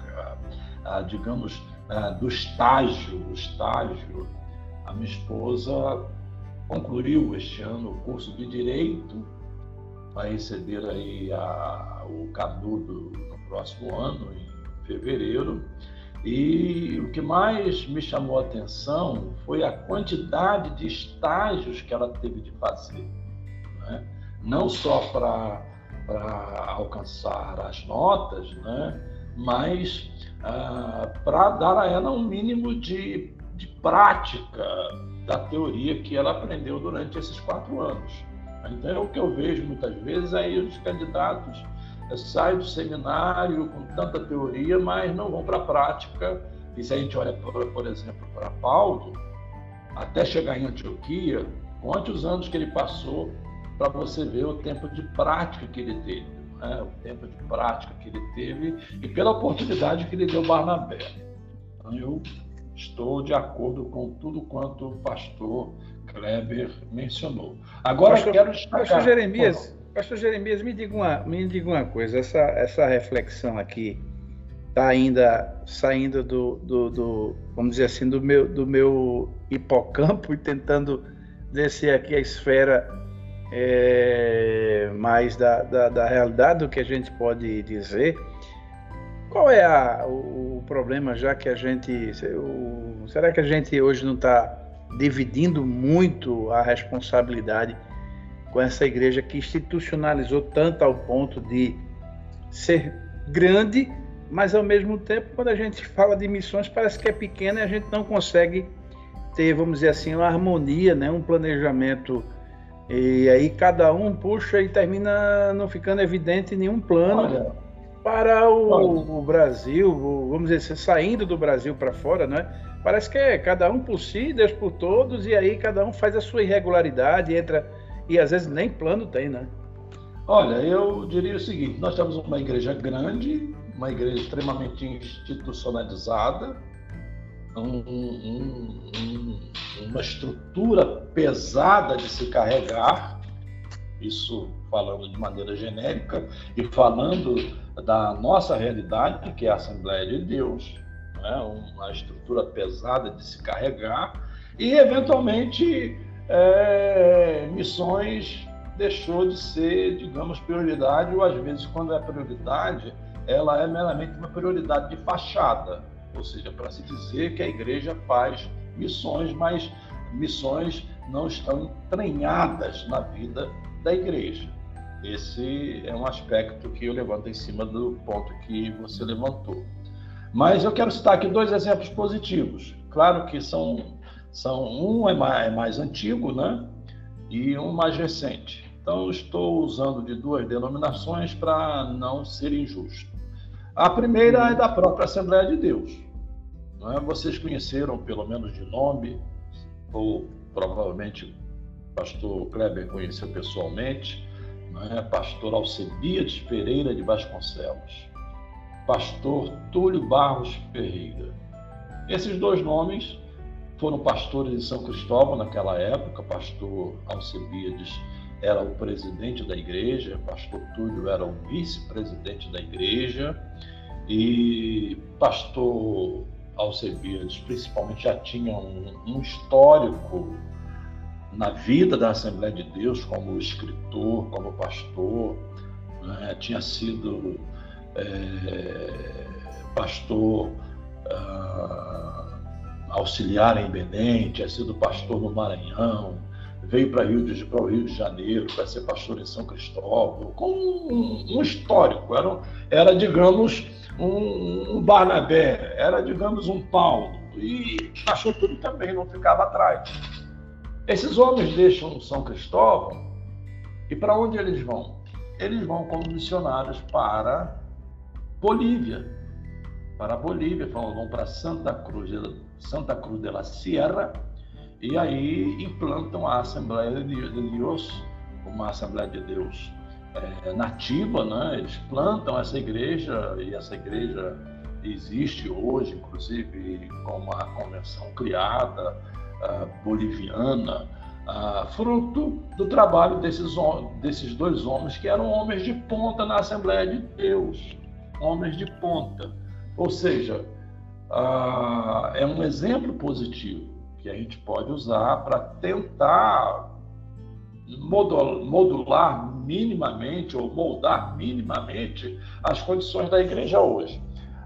ah, digamos, ah, do estágio, o estágio. A minha esposa concluiu este ano o curso de Direito, vai receber aí a, o canudo no próximo ano, em fevereiro. E o que mais me chamou a atenção foi a quantidade de estágios que ela teve de fazer. Né? Não só para alcançar as notas, né? mas ah, para dar a ela um mínimo de, de prática da teoria que ela aprendeu durante esses quatro anos. Então, é o que eu vejo muitas vezes aí os candidatos saem do seminário com tanta teoria, mas não vão para a prática. E se a gente olha, por exemplo, para Paulo, até chegar em Antioquia, quantos anos que ele passou para você ver o tempo de prática que ele teve né, o tempo de prática que ele teve e pela oportunidade que ele deu Barnabé. Então, eu estou de acordo com tudo quanto o pastor Kleber mencionou. Agora pastor, quero destacar... Pastor Jeremias, pastor Jeremias, me diga uma, me diga uma coisa, essa, essa reflexão aqui está ainda saindo do, do, do, vamos dizer assim, do meu, do meu hipocampo e tentando descer aqui a esfera é, mais da, da, da, realidade do que a gente pode dizer. Qual é a, o, o, problema, já que a gente. O, será que a gente hoje não está dividindo muito a responsabilidade com essa igreja que institucionalizou tanto ao ponto de ser grande, mas ao mesmo tempo, quando a gente fala de missões, parece que é pequena e a gente não consegue ter, vamos dizer assim, uma harmonia, né? um planejamento e aí cada um puxa e termina não ficando evidente nenhum plano olha, para o, o, Brasil, vamos dizer, saindo do Brasil para fora, não é? Parece que é cada um por si, Deus por todos, e aí cada um faz a sua irregularidade, entra, e às vezes nem plano tem, né? Olha, eu diria o seguinte: nós temos uma igreja grande, uma igreja extremamente institucionalizada, um, um, um, uma estrutura pesada de se carregar, isso falando de maneira genérica, e falando da nossa realidade, que é a Assembleia de Deus, né? uma estrutura pesada de se carregar, e eventualmente é, missões deixou de ser, digamos, prioridade, ou às vezes, quando é prioridade, ela é meramente uma prioridade de fachada ou seja, para se dizer que a igreja faz missões, mas missões não estão entranhadas na vida da igreja. Esse é um aspecto que eu levanto em cima do ponto que você levantou. Mas eu quero citar aqui dois exemplos positivos. Claro que são, são um é mais, é mais antigo, né? E um mais recente. Então, estou usando de duas denominações para não ser injusto. A primeira é da própria Assembleia de Deus. Não é? Vocês conheceram, pelo menos de nome, ou provavelmente o pastor Kleber conheceu pessoalmente, não é? pastor Alcebiades Pereira de Vasconcelos, pastor Túlio Barros Ferreira. Esses dois nomes foram pastores de São Cristóvão naquela época, pastor Alcebiades era o presidente da igreja, pastor Túlio era o vice-presidente da igreja e pastor Alcebiades principalmente já tinha um, um histórico na vida da Assembleia de Deus como escritor, como pastor, né? tinha sido é, pastor uh, auxiliar em Belém, tinha sido pastor no Maranhão, veio para o Rio de Janeiro para ser pastor em São Cristóvão, com um, um histórico, era, era digamos, um, um, Barnabé, era, digamos, um Paulo, e achou tudo também, não ficava atrás. Esses homens deixam São Cristóvão e para onde eles vão? Eles vão como missionários para Bolívia, para a Bolívia, vão para Santa Cruz, Santa Cruz de la Sierra, e aí implantam a Assembleia de Deus, uma Assembleia de Deus é, nativa, né? eles plantam essa igreja, e essa igreja existe hoje, inclusive com uma convenção criada, uh, boliviana, uh, fruto do trabalho desses, desses dois homens, que eram homens de ponta na Assembleia de Deus homens de ponta. Ou seja, uh, é um exemplo positivo que a gente pode usar para tentar modular minimamente ou moldar minimamente as condições da igreja hoje.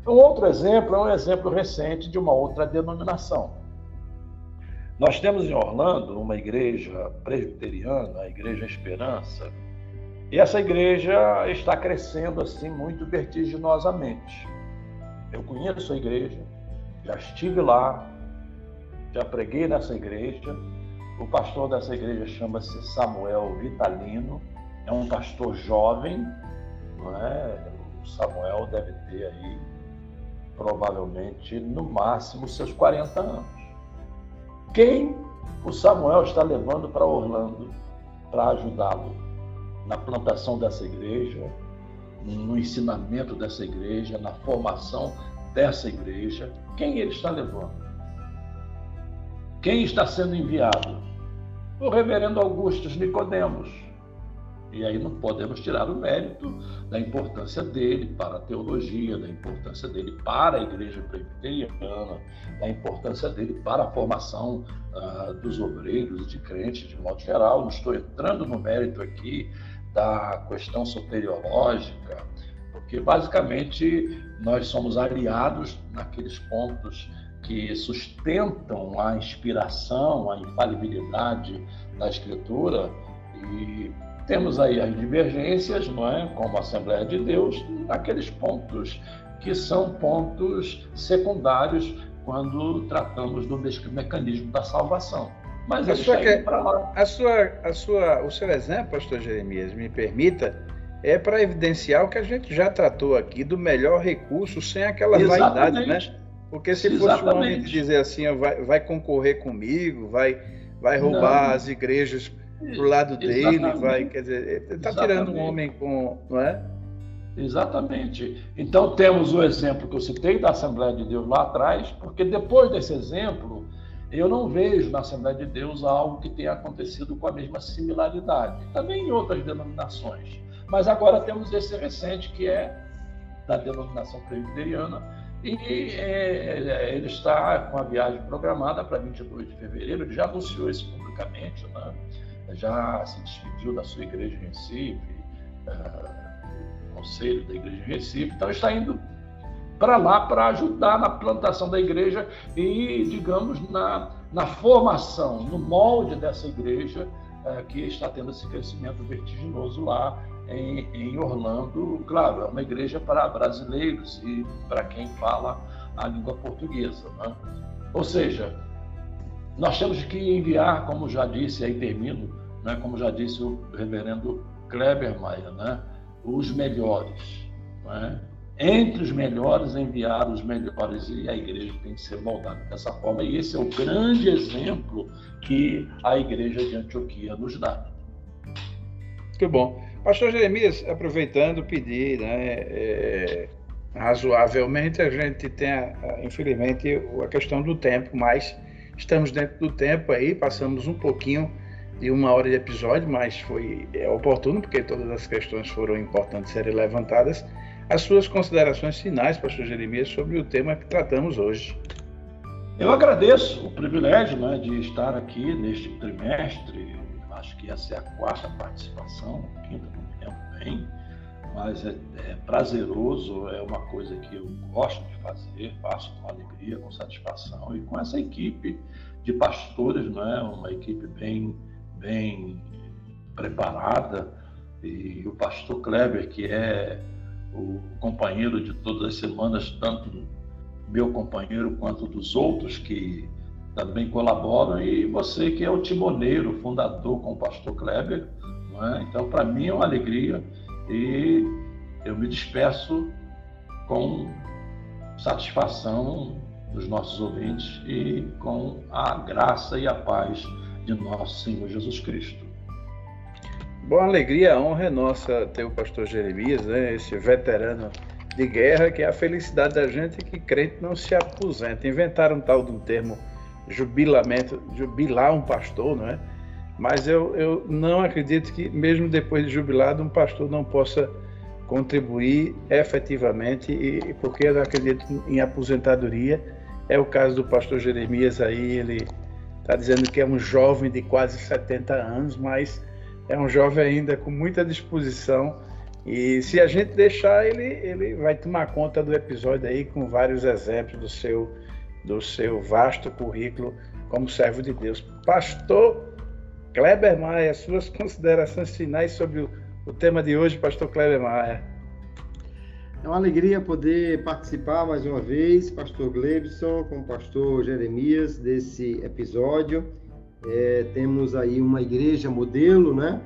Um outro exemplo é um exemplo recente de uma outra denominação. Nós temos em Orlando uma igreja presbiteriana, a Igreja Esperança, e essa igreja está crescendo assim muito vertiginosamente. Eu conheço a igreja, já estive lá, já preguei nessa igreja. O pastor dessa igreja chama-se Samuel Vitalino, é um pastor jovem, não é? O Samuel deve ter aí provavelmente no máximo seus 40 anos. Quem o Samuel está levando para Orlando para ajudá-lo? na plantação dessa igreja, no ensinamento dessa igreja, na formação dessa igreja. Quem ele está levando? Quem está sendo enviado? O reverendo Augustus Nicodemos. E aí não podemos tirar o mérito da importância dele para a teologia, da importância dele para a igreja presbiteriana, da importância dele para a formação uh, dos obreiros e de crentes de modo geral. Não estou entrando no mérito aqui da questão soteriológica, porque basicamente nós somos aliados naqueles pontos que sustentam a inspiração, a infalibilidade da Escritura e temos aí as divergências, não é, como a Assembleia de Deus, naqueles pontos que são pontos secundários quando tratamos do mecanismo da salvação. Mas a sua, que, a sua, a sua, o seu exemplo, pastor Jeremias, me permita, é para evidenciar o que a gente já tratou aqui do melhor recurso sem aquela Exatamente. vaidade, né? Porque se Exatamente. fosse um homem dizer assim, vai, vai concorrer comigo, vai, vai roubar Não. as igrejas pro lado Exatamente. dele, vai, quer dizer, está tirando um homem com, não é? Exatamente. Então temos o exemplo que eu citei da Assembleia de Deus lá atrás, porque depois desse exemplo eu não vejo na Assembleia de Deus algo que tenha acontecido com a mesma similaridade. Também em outras denominações. Mas agora temos esse recente, que é da denominação presbiteriana, e é, ele está com a viagem programada para 22 de fevereiro. Ele já anunciou isso publicamente, né? já se despediu da sua igreja em Recife, uh, conselho da igreja em Recife. Então, está indo para lá para ajudar na plantação da igreja e, digamos, na, na formação, no molde dessa igreja é, que está tendo esse crescimento vertiginoso lá em, em, Orlando. Claro, é uma igreja para brasileiros e para quem fala a língua portuguesa. Né? Ou seja, nós temos que enviar, como já disse, aí termino, né, como já disse o reverendo Kleber Maia, né, os melhores. Né? Entre os melhores, enviar os melhores, e a igreja tem que ser moldada dessa forma. E esse é o grande exemplo que a igreja de Antioquia nos dá. Muito bom. Pastor Jeremias, aproveitando, pedir, né, é, razoavelmente, a gente tem, infelizmente, a questão do tempo, mas estamos dentro do tempo aí, passamos um pouquinho de uma hora de episódio, mas foi é, oportuno, porque todas as questões foram importantes serem levantadas. As suas considerações finais, pastor Jeremias, sobre o tema que tratamos hoje. Eu agradeço o privilégio né, de estar aqui neste trimestre, acho que essa é a quarta participação, quinta, não lembro bem, mas é, é, prazeroso, é uma coisa que eu gosto de fazer, faço com alegria, com satisfação e com essa equipe de pastores, não é? uma equipe bem, bem preparada e o pastor Kleber, que é o companheiro de todas as semanas, tanto meu companheiro quanto dos outros que também colaboram, e você que é o timoneiro, fundador com o pastor Kleber. É? Então, para mim é uma alegria e eu me despeço com satisfação dos nossos ouvintes e com a graça e a paz de nosso Senhor Jesus Cristo. Boa alegria, a honra é nossa ter o pastor Jeremias, né, esse veterano de guerra, que é a felicidade da gente que crente não se aposenta. Inventaram um tal de um termo jubilamento, jubilar um pastor, não é? Mas eu, eu não acredito que, mesmo depois de jubilado, um pastor não possa contribuir efetivamente, e, porque eu acredito em aposentadoria. É o caso do pastor Jeremias aí, ele está dizendo que é um jovem de quase 70 anos, mas é um jovem ainda com muita disposição. E se a gente deixar, ele, ele vai tomar conta do episódio aí com vários exemplos do seu do seu vasto currículo como servo de Deus. Pastor Kleber Maia, suas considerações finais sobre o, o tema de hoje, Pastor Kleber Maia. É uma alegria poder participar mais uma vez, Pastor Glebson, com o Pastor Jeremias, desse episódio. É, temos aí uma igreja modelo, né?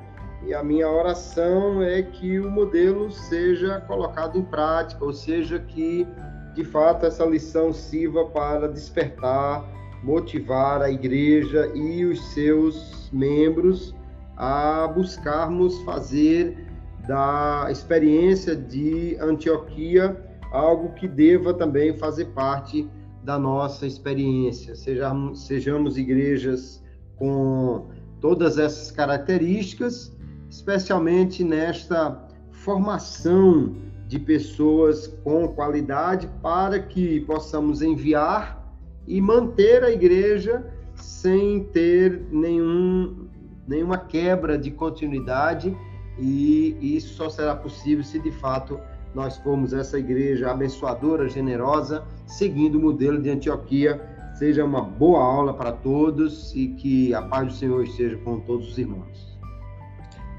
E a minha oração é que o modelo seja colocado em prática, ou seja, que de fato essa lição sirva para despertar, motivar a igreja e os seus membros a buscarmos fazer da experiência de Antioquia algo que deva também fazer parte da nossa experiência. Sejamos, sejamos igrejas com todas essas características, especialmente nesta formação de pessoas com qualidade para que possamos enviar e manter a igreja sem ter nenhum, nenhuma quebra de continuidade e isso só será possível se de fato nós formos essa igreja abençoadora, generosa, seguindo o modelo de Antioquia. Seja uma boa aula para todos e que a paz do Senhor esteja com todos os irmãos.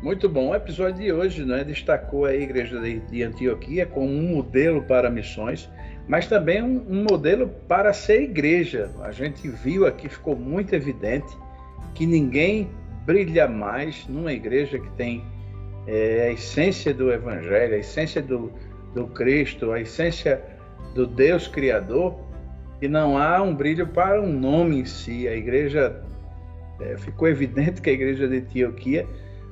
Muito bom. O episódio de hoje né, destacou a igreja de Antioquia como um modelo para missões, mas também um, um modelo para ser igreja. A gente viu aqui, ficou muito evidente que ninguém brilha mais numa igreja que tem é, a essência do Evangelho, a essência do, do Cristo, a essência do Deus Criador, e não há um brilho para um nome em si. A igreja, é, ficou evidente que a igreja de Antioquia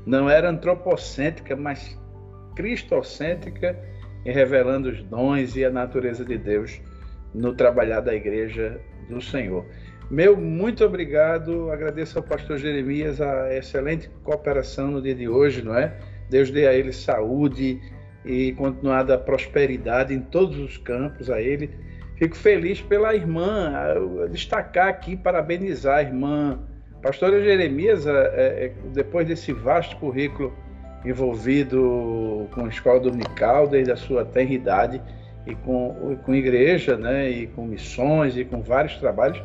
não era antropocêntrica, mas cristocêntrica e revelando os dons e a natureza de Deus no trabalhar da igreja do Senhor. Meu muito obrigado, agradeço ao pastor Jeremias a excelente cooperação no dia de hoje, não é? Deus dê a ele saúde e continuada prosperidade em todos os campos a ele. Fico feliz pela irmã, destacar aqui, parabenizar a irmã Pastora Jeremias, é, é, depois desse vasto currículo envolvido com a escola dominical desde a sua tenridade e com, com igreja, né, e com missões e com vários trabalhos,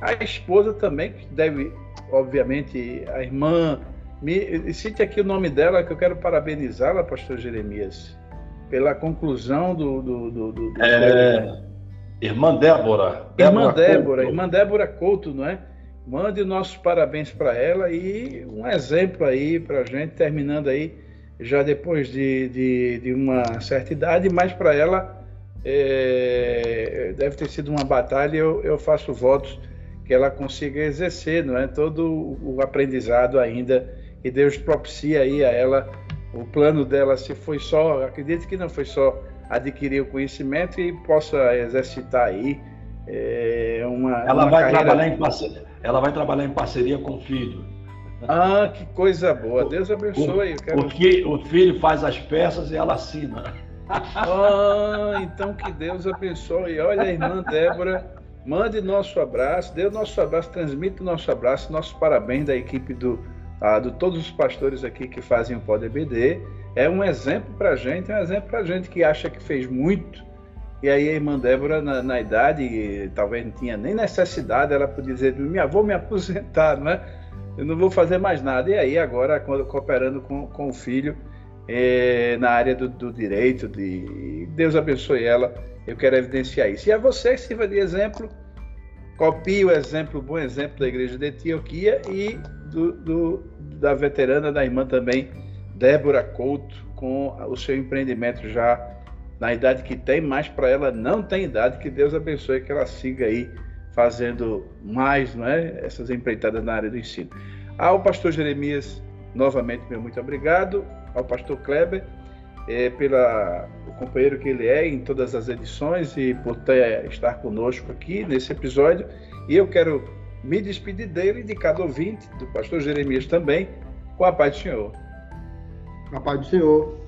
a esposa também, que deve, obviamente, a irmã. Me, cite aqui o nome dela, que eu quero parabenizá-la, pastor Jeremias, pela conclusão do. do, do, do é, irmã Débora. Irmã Débora, irmã Débora Couto, não é? Mande nossos parabéns para ela e um exemplo aí para a gente, terminando aí, já depois de, de, de uma certa idade, mas para ela é, deve ter sido uma batalha. Eu, eu faço votos que ela consiga exercer, não é, todo o aprendizado ainda que Deus propicia aí a ela. O plano dela, se foi só, acredito que não foi só adquirir o conhecimento e possa exercitar aí é, uma. Ela uma vai carreira... trabalhar em parceria. Ela vai trabalhar em parceria com o filho. Ah, que coisa boa. Deus abençoe. O, quero... o, filho, o filho faz as peças e ela assina. Ah, então que Deus abençoe. Olha, a irmã Débora, mande nosso abraço, dê o nosso abraço, transmita o nosso abraço, nossos parabéns da equipe do, ah, de todos os pastores aqui que fazem o Pod EBD. É um exemplo para a gente, é um exemplo para a gente que acha que fez muito. E aí a irmã Débora, na, na idade, talvez não tinha nem necessidade, ela podia dizer, minha avó me aposentar, né? Eu não vou fazer mais nada. E aí agora, quando, cooperando com, com o filho, é, na área do, do, direito, de Deus abençoe ela, eu quero evidenciar isso. E a você sirva de exemplo, copie o exemplo, o bom exemplo da igreja de Antioquia e do, do, da veterana da irmã também, Débora Couto, com o seu empreendimento já na idade que tem, mas para ela não tem idade, que Deus abençoe que ela siga aí fazendo mais não é, essas empreitadas na área do ensino. Ao pastor Jeremias, novamente, meu muito obrigado ao pastor Kleber é, pela o companheiro que ele é em todas as edições e por ter, estar conosco aqui nesse episódio. E eu quero me despedir dele e de cada ouvinte, do pastor Jeremias também, com a paz do Senhor. A paz do Senhor.